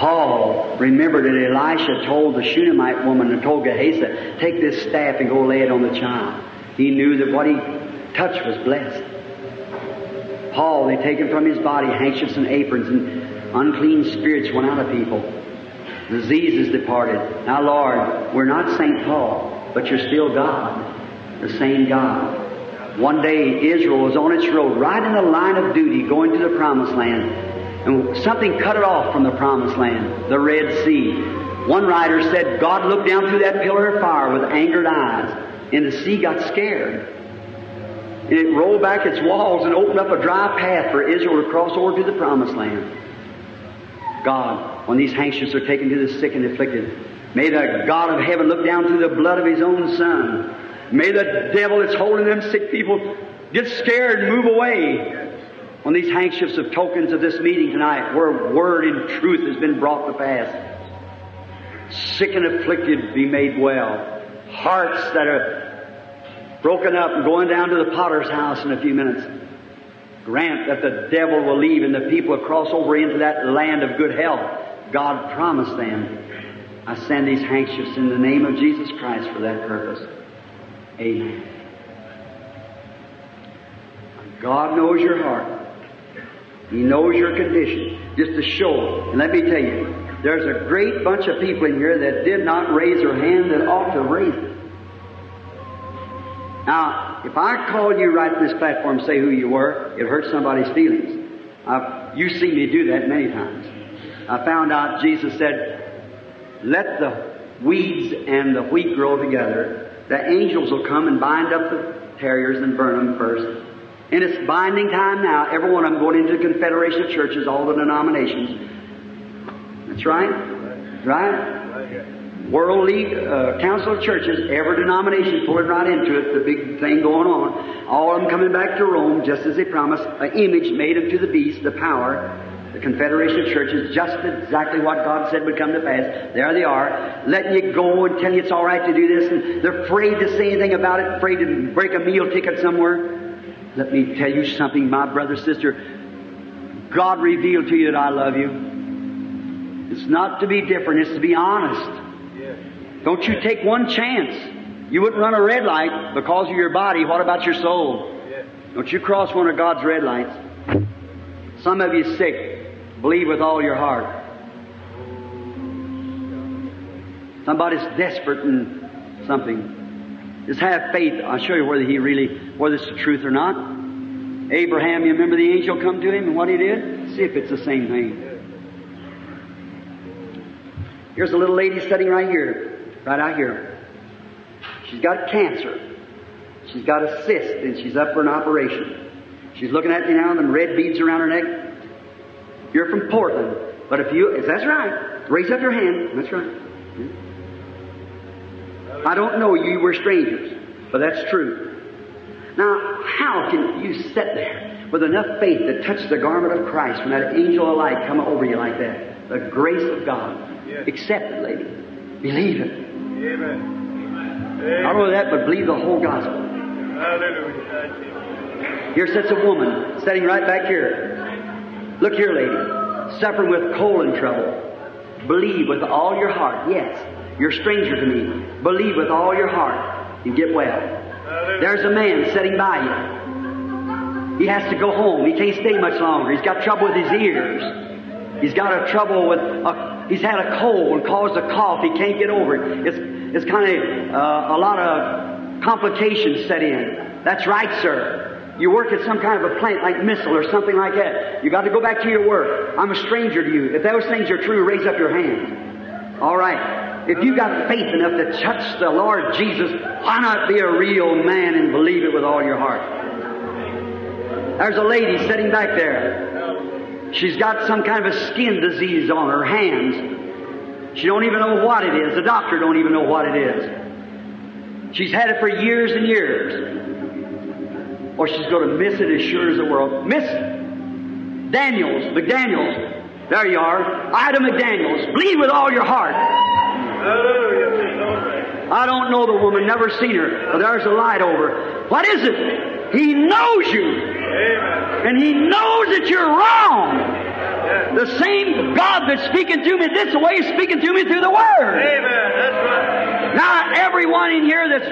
Paul remembered that Elisha told the Shunammite woman and told Gehazi, take this staff and go lay it on the child. He knew that what he touched was blessed. Paul, they taken from his body handkerchiefs and aprons and unclean spirits went out of people. Diseases departed. Now Lord, we're not St. Paul, but you're still God, the same God. One day Israel was on its road, right in the line of duty, going to the promised land. And something cut it off from the promised land, the Red Sea. One writer said God looked down through that pillar of fire with angered eyes, and the sea got scared. And it rolled back its walls and opened up a dry path for Israel to cross over to the promised land. God, when these handkerchiefs are taken to the sick and afflicted, may the God of heaven look down through the blood of His own Son. May the devil that's holding them sick people get scared and move away on these handkerchiefs of tokens of this meeting tonight, where word and truth has been brought to pass. Sick and afflicted be made well. Hearts that are broken up and going down to the potter's house in a few minutes. Grant that the devil will leave and the people cross over into that land of good health. God promised them. I send these handkerchiefs in the name of Jesus Christ for that purpose. Amen. God knows your heart. He knows your condition. Just to show. And let me tell you, there's a great bunch of people in here that did not raise their hand that ought to raise it. Now, if I called you right to this platform say who you were, it hurts somebody's feelings. I've, you see me do that many times. I found out Jesus said, let the weeds and the wheat grow together. The angels will come and bind up the terriers and burn them first. And it's binding time now. Every one of them going into the Confederation of Churches, all the denominations. That's right. Right? World League, uh, Council of Churches, every denomination pulling right into it, the big thing going on. All of them coming back to Rome, just as they promised, an image made unto the beast, the power, the Confederation of Churches, just exactly what God said would come to pass. There they are, letting you go and telling you it's all right to do this, and they're afraid to say anything about it, afraid to break a meal ticket somewhere. Let me tell you something, my brother, sister. God revealed to you that I love you. It's not to be different, it's to be honest. Don't you take one chance. You wouldn't run a red light because of your body. What about your soul? Don't you cross one of God's red lights. Some of you sick. Believe with all your heart. Somebody's desperate in something. Just have faith. I'll show you whether he really, whether it's the truth or not. Abraham, you remember the angel come to him and what he did? See if it's the same thing. Here's a little lady sitting right here, right out here. She's got cancer. She's got a cyst and she's up for an operation. She's looking at me now, them red beads around her neck. You're from Portland, but if you, if that's right? Raise up your hand. That's right. I don't know you, we're strangers, but that's true. Now, how can you sit there with enough faith to touch the garment of Christ when that angel of light come over you like that? The grace of God. Accept it, lady. Believe it. Amen. Not only that, but believe the whole gospel. Hallelujah. Here sits a woman sitting right back here. Look here, lady. Suffering with colon trouble. Believe with all your heart. Yes, you're a stranger to me. Believe with all your heart and get well. There's a man sitting by you. He has to go home. He can't stay much longer. He's got trouble with his ears. He's got a trouble with a, he's had a cold and caused a cough. He can't get over it. It's, it's kind of uh, a lot of complications set in. That's right, sir. You work at some kind of a plant like missile or something like that. You got to go back to your work. I'm a stranger to you. If those things are true, raise up your hand. All right. If you've got faith enough to touch the Lord Jesus, why not be a real man and believe it with all your heart? There's a lady sitting back there. She's got some kind of a skin disease on her hands. She don't even know what it is. The doctor don't even know what it is. She's had it for years and years. Or she's going to miss it as sure as the world. Miss it. Daniels, McDaniels. There you are. Ida McDaniels. bleed with all your heart. Hallelujah. I don't know the woman, never seen her, but there's a light over. What is it? He knows you. Amen. And He knows that you're wrong. The same God that's speaking to me this way is speaking to me through the Word. Amen. That's right. Now, everyone in here that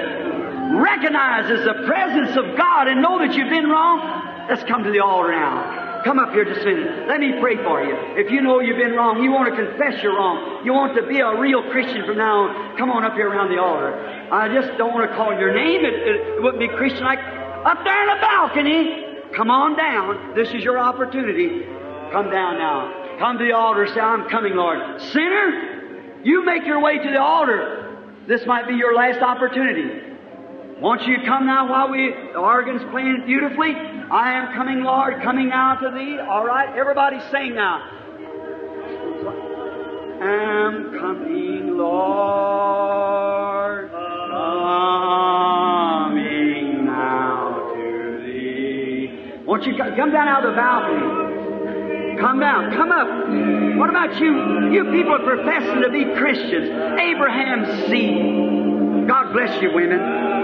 recognizes the presence of God and know that you've been wrong, let's come to the altar now. Come up here just a minute. Let me pray for you. If you know you've been wrong, you want to confess you're wrong, you want to be a real Christian from now on, come on up here around the altar. I just don't want to call your name. It, it, it wouldn't be Christian like up there in the balcony. Come on down. This is your opportunity. Come down now. Come to the altar. Say, I'm coming, Lord. Sinner, you make your way to the altar. This might be your last opportunity. Won't you come now while we, the organ's playing beautifully? I am coming, Lord, coming now to thee. All right, everybody sing now. Am coming, Lord, coming now to thee. Won't you co- come down out of the balcony? Come down, come up. What about you? You people professing to be Christians. Abraham's seed. God bless you, women.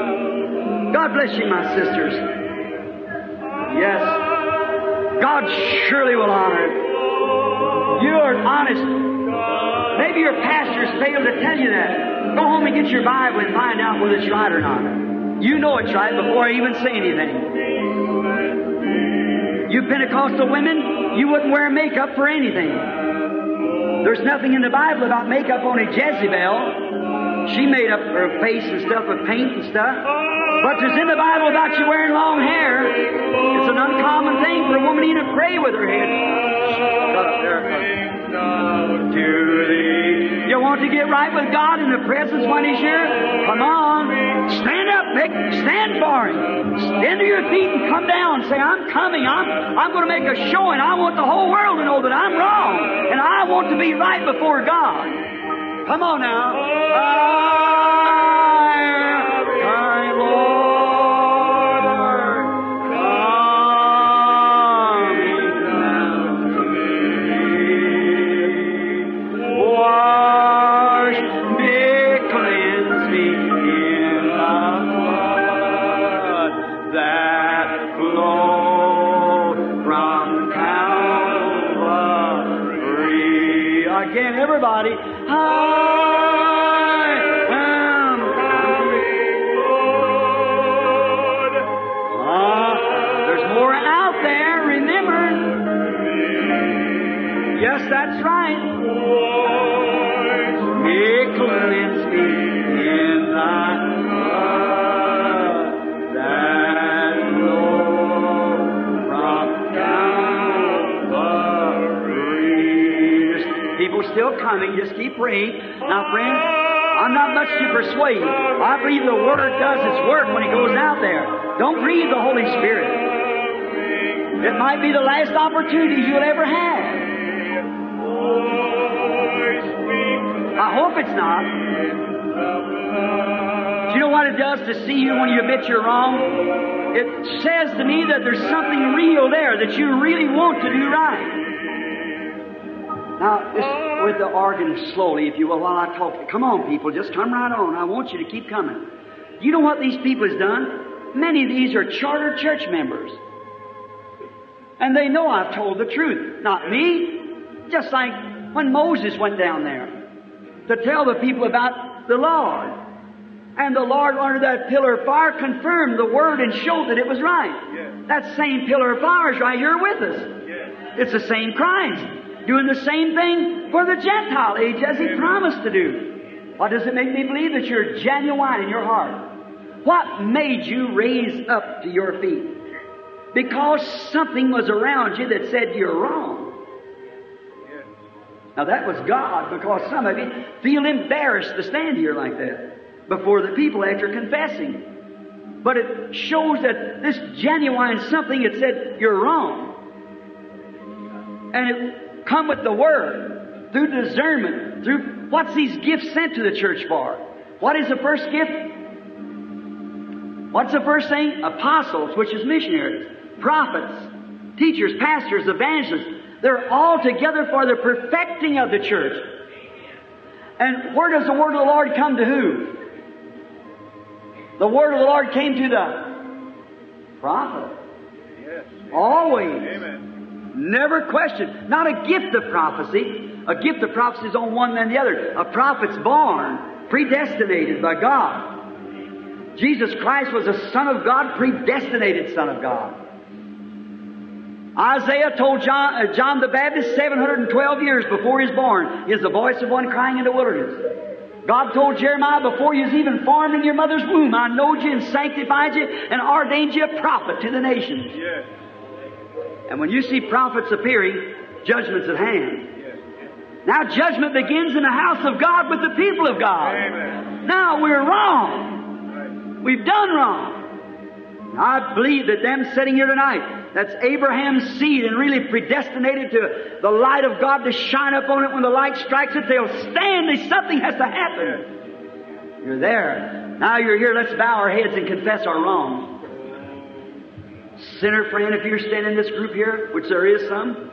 God bless you, my sisters. Yes. God surely will honor it. You are honest. Maybe your pastors failed to tell you that. Go home and get your Bible and find out whether it's right or not. You know it's right before I even say anything. You Pentecostal women, you wouldn't wear makeup for anything. There's nothing in the Bible about makeup on a Jezebel. She made up her face and stuff with paint and stuff. But there's in the Bible about you wearing long hair. It's an uncommon thing for a woman to even pray with her head. You want to get right with God in the presence when He's here? Come on. Stand up, Mick. Stand for Him. Stand to your feet and come down. Say, I'm coming. I'm, I'm going to make a showing. I want the whole world to know that I'm wrong. And I want to be right before God. Come on now. Now, friends, I'm not much to persuade. I believe the Word does its work when it goes out there. Don't grieve the Holy Spirit. It might be the last opportunity you'll ever have. I hope it's not. Do you know what it does to see you when you admit you're wrong? It says to me that there's something real there that you really want to do right. Now, just with the organ slowly, if you will, while I talk. Come on, people, just come right on. I want you to keep coming. You know what these people has done? Many of these are charter church members. And they know I've told the truth. Not me. Just like when Moses went down there to tell the people about the Lord. And the Lord, under that pillar of fire, confirmed the word and showed that it was right. That same pillar of fire is right here with us. It's the same Christ, doing the same thing for the Gentile age as He promised to do. What does it make me believe? That you're genuine in your heart. What made you raise up to your feet? Because something was around you that said you're wrong. Now that was God because some of you feel embarrassed to stand here like that before the people after confessing. But it shows that this genuine something that said you're wrong. And it come with the Word, through discernment, through what's these gifts sent to the church for? What is the first gift? What's the first thing? Apostles, which is missionaries, prophets, teachers, pastors, evangelists. They're all together for the perfecting of the church. And where does the word of the Lord come to who? The word of the Lord came to the prophet. Yes. Always. Amen. Never question. Not a gift of prophecy. A gift of prophecy is on one than the other. A prophet's born, predestinated by God. Jesus Christ was a Son of God, predestinated Son of God. Isaiah told John, uh, John the Baptist 712 years before he was born, is the voice of one crying in the wilderness. God told Jeremiah, before you was even formed in your mother's womb, I knowed you and sanctified you and ordained you a prophet to the nations. And when you see prophets appearing, judgment's at hand. Now judgment begins in the house of God with the people of God. Amen. Now we're wrong. We've done wrong. I believe that them sitting here tonight, that's Abraham's seed and really predestinated to the light of God to shine up on it. When the light strikes it, they'll stand. Something has to happen. You're there. Now you're here. Let's bow our heads and confess our wrongs. Sinner friend, if you're standing in this group here, which there is some,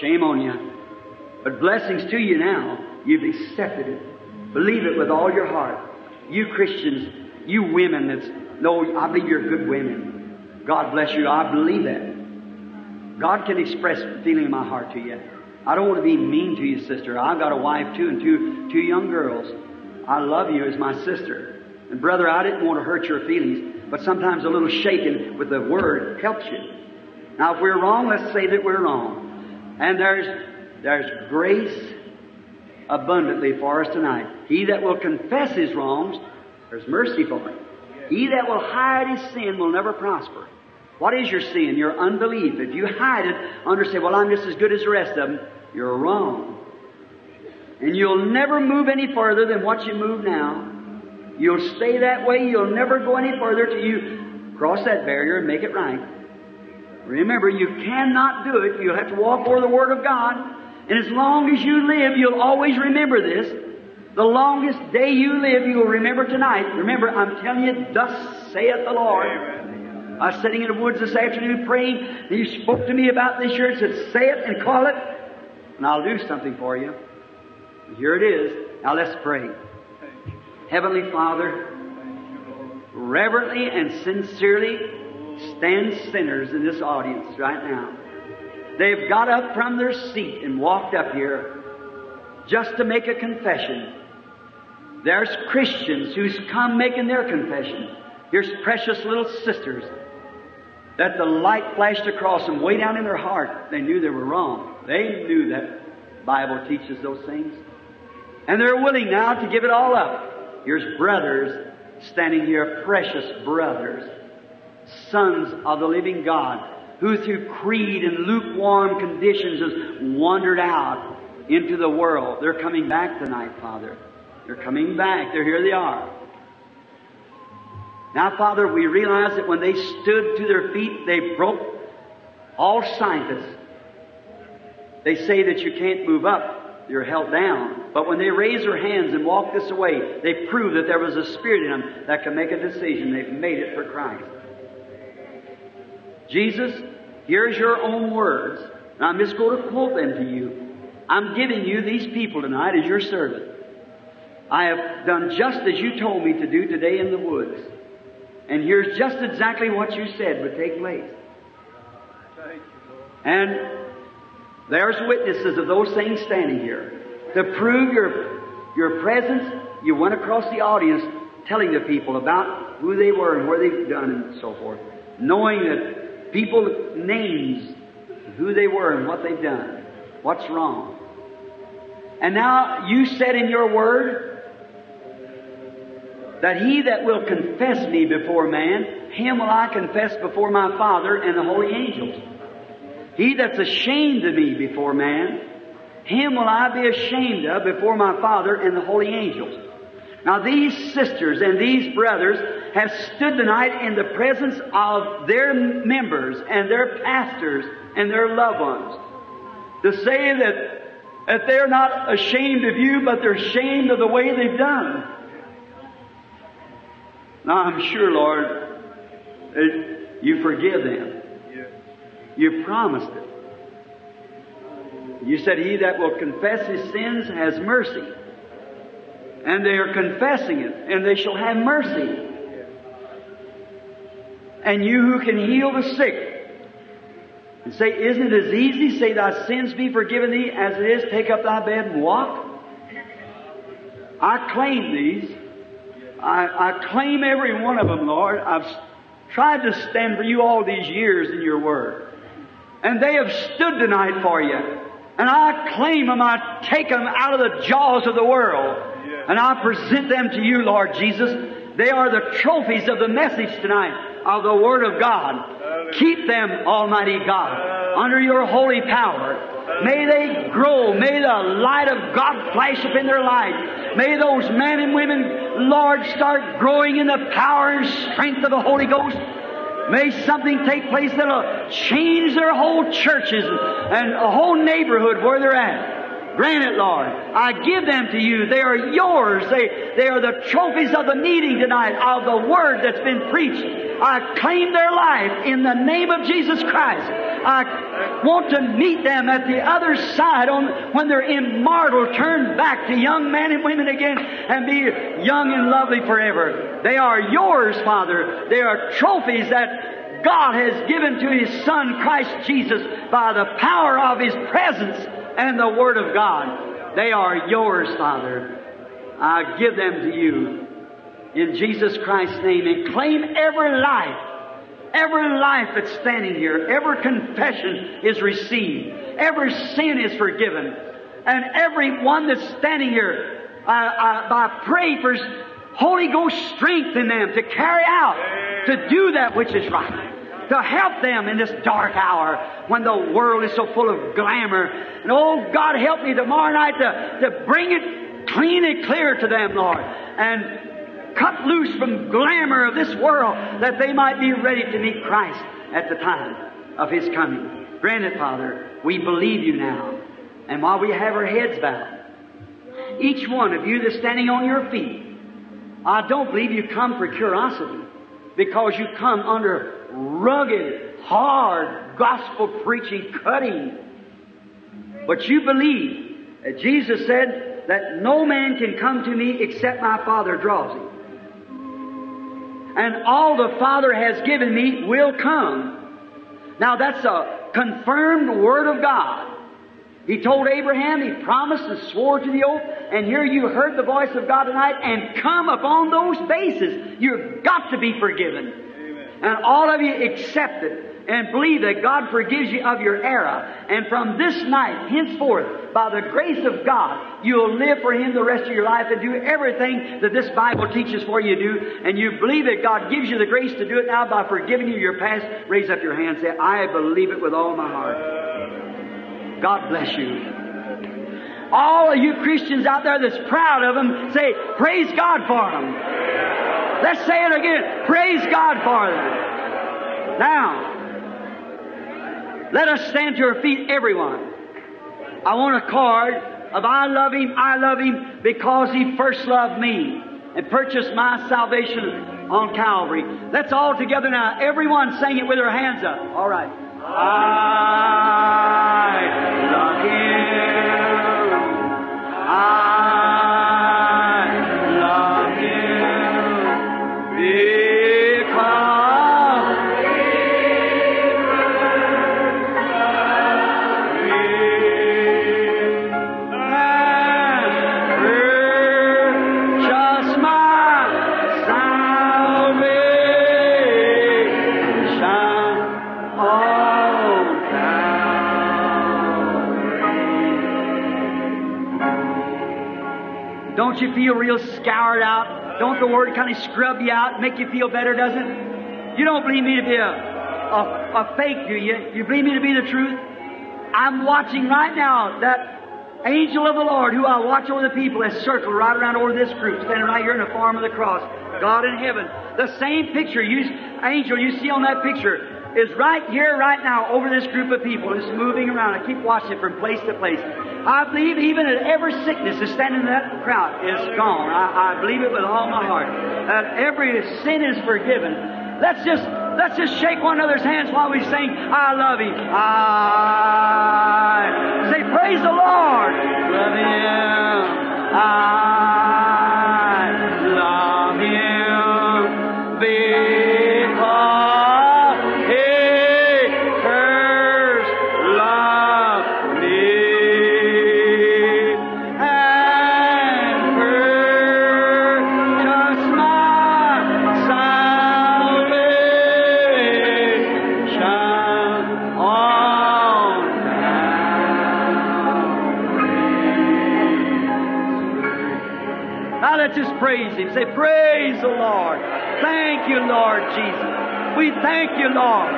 shame on you. But blessings to you now. You've accepted it. Believe it with all your heart. You Christians, you women that's, no, I believe you're good women. God bless you. I believe that. God can express feeling in my heart to you. I don't want to be mean to you, sister. I've got a wife too and two, two young girls. I love you as my sister. And brother, I didn't want to hurt your feelings, but sometimes a little shaking with the word helps you. Now, if we're wrong, let's say that we're wrong. And there's, there's grace abundantly for us tonight. He that will confess his wrongs, there's mercy for him. He that will hide his sin will never prosper. What is your sin? Your unbelief. If you hide it under say, well, I'm just as good as the rest of them, you're wrong. And you'll never move any further than what you move now. You'll stay that way. You'll never go any further till you cross that barrier and make it right. Remember, you cannot do it. You'll have to walk over the Word of God. And as long as you live, you'll always remember this. The longest day you live, you will remember tonight. Remember, I'm telling you, thus saith the Lord. I was sitting in the woods this afternoon praying, and you spoke to me about this here and said, say it and call it, and I'll do something for you. Here it is. Now let's pray. Heavenly Father, reverently and sincerely stand sinners in this audience right now. They've got up from their seat and walked up here just to make a confession. There's Christians who's come making their confession. Here's precious little sisters that the light flashed across them way down in their heart. They knew they were wrong. They knew that Bible teaches those things. And they're willing now to give it all up. Here's brothers standing here, precious brothers, sons of the living God, who through creed and lukewarm conditions has wandered out into the world. They're coming back tonight, Father. They're coming back. They're here they are. Now, Father, we realize that when they stood to their feet, they broke all scientists. They say that you can't move up, you're held down. But when they raise their hands and walk this way, they prove that there was a spirit in them that can make a decision. They've made it for Christ. Jesus, here's your own words. And I'm just going to quote them to you. I'm giving you these people tonight as your servant. I have done just as you told me to do today in the woods. And here's just exactly what you said would take place. And there's witnesses of those things standing here. To prove your, your presence, you went across the audience telling the people about who they were and where they've done and so forth. Knowing that people names, who they were and what they've done. What's wrong. And now you said in your word, that he that will confess me before man, him will I confess before my Father and the holy angels. He that's ashamed of me before man, him will I be ashamed of before my Father and the holy angels. Now these sisters and these brothers have stood tonight in the presence of their members and their pastors and their loved ones to say that, that they're not ashamed of you, but they're ashamed of the way they've done. Now I'm sure, Lord, you forgive them. You promised it. You said, He that will confess his sins has mercy. And they are confessing it, and they shall have mercy. And you who can heal the sick, and say, Isn't it as easy? Say, Thy sins be forgiven thee as it is, take up thy bed and walk. I claim these. I, I claim every one of them, Lord. I've tried to stand for you all these years in your word. And they have stood tonight for you. And I claim them, I take them out of the jaws of the world. And I present them to you, Lord Jesus. They are the trophies of the message tonight of the Word of God. Keep them, Almighty God, under your holy power. May they grow. May the light of God flash up in their life. May those men and women, Lord, start growing in the power and strength of the Holy Ghost. May something take place that'll change their whole churches and a whole neighborhood where they're at. Grant it, Lord. I give them to you. They are yours. They, they are the trophies of the meeting tonight, of the word that's been preached. I claim their life in the name of Jesus Christ. I want to meet them at the other side on, when they're immortal, turn back to young men and women again and be young and lovely forever. They are yours, Father. They are trophies that God has given to His Son, Christ Jesus, by the power of His presence and the Word of God. They are yours, Father. I give them to you in Jesus Christ's name and claim every life, every life that's standing here, every confession is received, every sin is forgiven, and every one that's standing here, I, I, pray for Holy Ghost strength in them to carry out, to do that which is right to help them in this dark hour when the world is so full of glamour. And oh God, help me tomorrow night to, to bring it clean and clear to them, Lord. And cut loose from glamour of this world that they might be ready to meet Christ at the time of His coming. Granted, Father, we believe you now. And while we have our heads bowed, each one of you that's standing on your feet, I don't believe you come for curiosity because you come under rugged, hard, gospel preaching, cutting. But you believe that Jesus said that no man can come to me except my Father draws him. And all the Father has given me will come. Now that's a confirmed Word of God. He told Abraham, he promised and swore to the oath, and here you heard the voice of God tonight and come upon those bases. You've got to be forgiven. And all of you accept it and believe that God forgives you of your error. And from this night, henceforth, by the grace of God, you'll live for Him the rest of your life and do everything that this Bible teaches for you to do. And you believe that God gives you the grace to do it now by forgiving you your past. Raise up your hand and say, I believe it with all my heart. God bless you. All of you Christians out there that's proud of them, say, praise God for them. Let's say it again. Praise God for them. Now, let us stand to our feet, everyone. I want a card of I love Him, I love Him because He first loved me and purchased my salvation on Calvary. Let's all together now, everyone sing it with their hands up. All right. I love Him. I you feel real scoured out? Don't the word kind of scrub you out, make you feel better, doesn't it? You don't believe me to be a, a, a fake, do you? You believe me to be the truth? I'm watching right now that angel of the Lord who I watch over the people has circled right around over this group, standing right here in the form of the cross. God in heaven. The same picture, you, angel you see on that picture, is right here, right now, over this group of people. It's moving around. I keep watching it from place to place. I believe even that every sickness that's standing in that crowd is gone. I, I believe it with all my heart. That every sin is forgiven. Let's just let's just shake one another's hands while we sing. I love Him. I say, praise the Lord. Love. I thank you, Lord,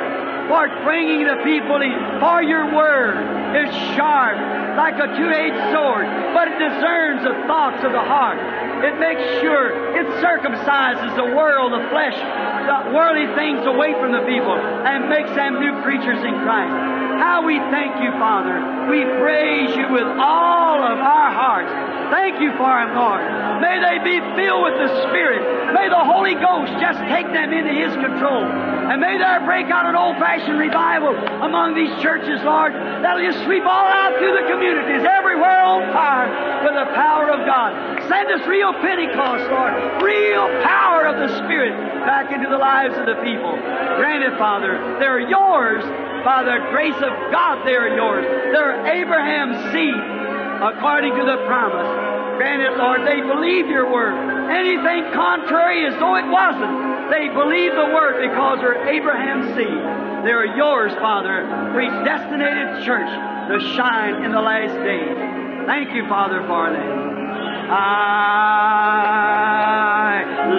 for bringing the people in. For your word is sharp like a two-edged sword, but it discerns the thoughts of the heart. It makes sure it circumcises the world, the flesh, the worldly things away from the people, and makes them new creatures in Christ. How we thank you, Father. We praise you with all of our hearts. Thank you for him, Lord. May they be filled with the Spirit. May the Holy Ghost just take them into His control. And may there break out an old-fashioned revival among these churches, Lord, that'll just sweep all out through the communities, everywhere on fire with the power of God. Send us real Pentecost, Lord, real power of the Spirit back into the lives of the people. Grant it, Father. They're yours. By the grace of God, they are yours. They're Abraham's seed according to the promise. Grant it, Lord, they believe your word. Anything contrary as though it wasn't. They believe the word because they're Abraham's seed. They're yours, Father, predestinated church to shine in the last days. Thank you, Father, for them. I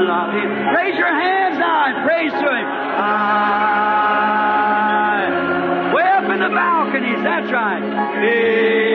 love him. Raise your hands now and praise to him. I, way up in the balconies, that's right.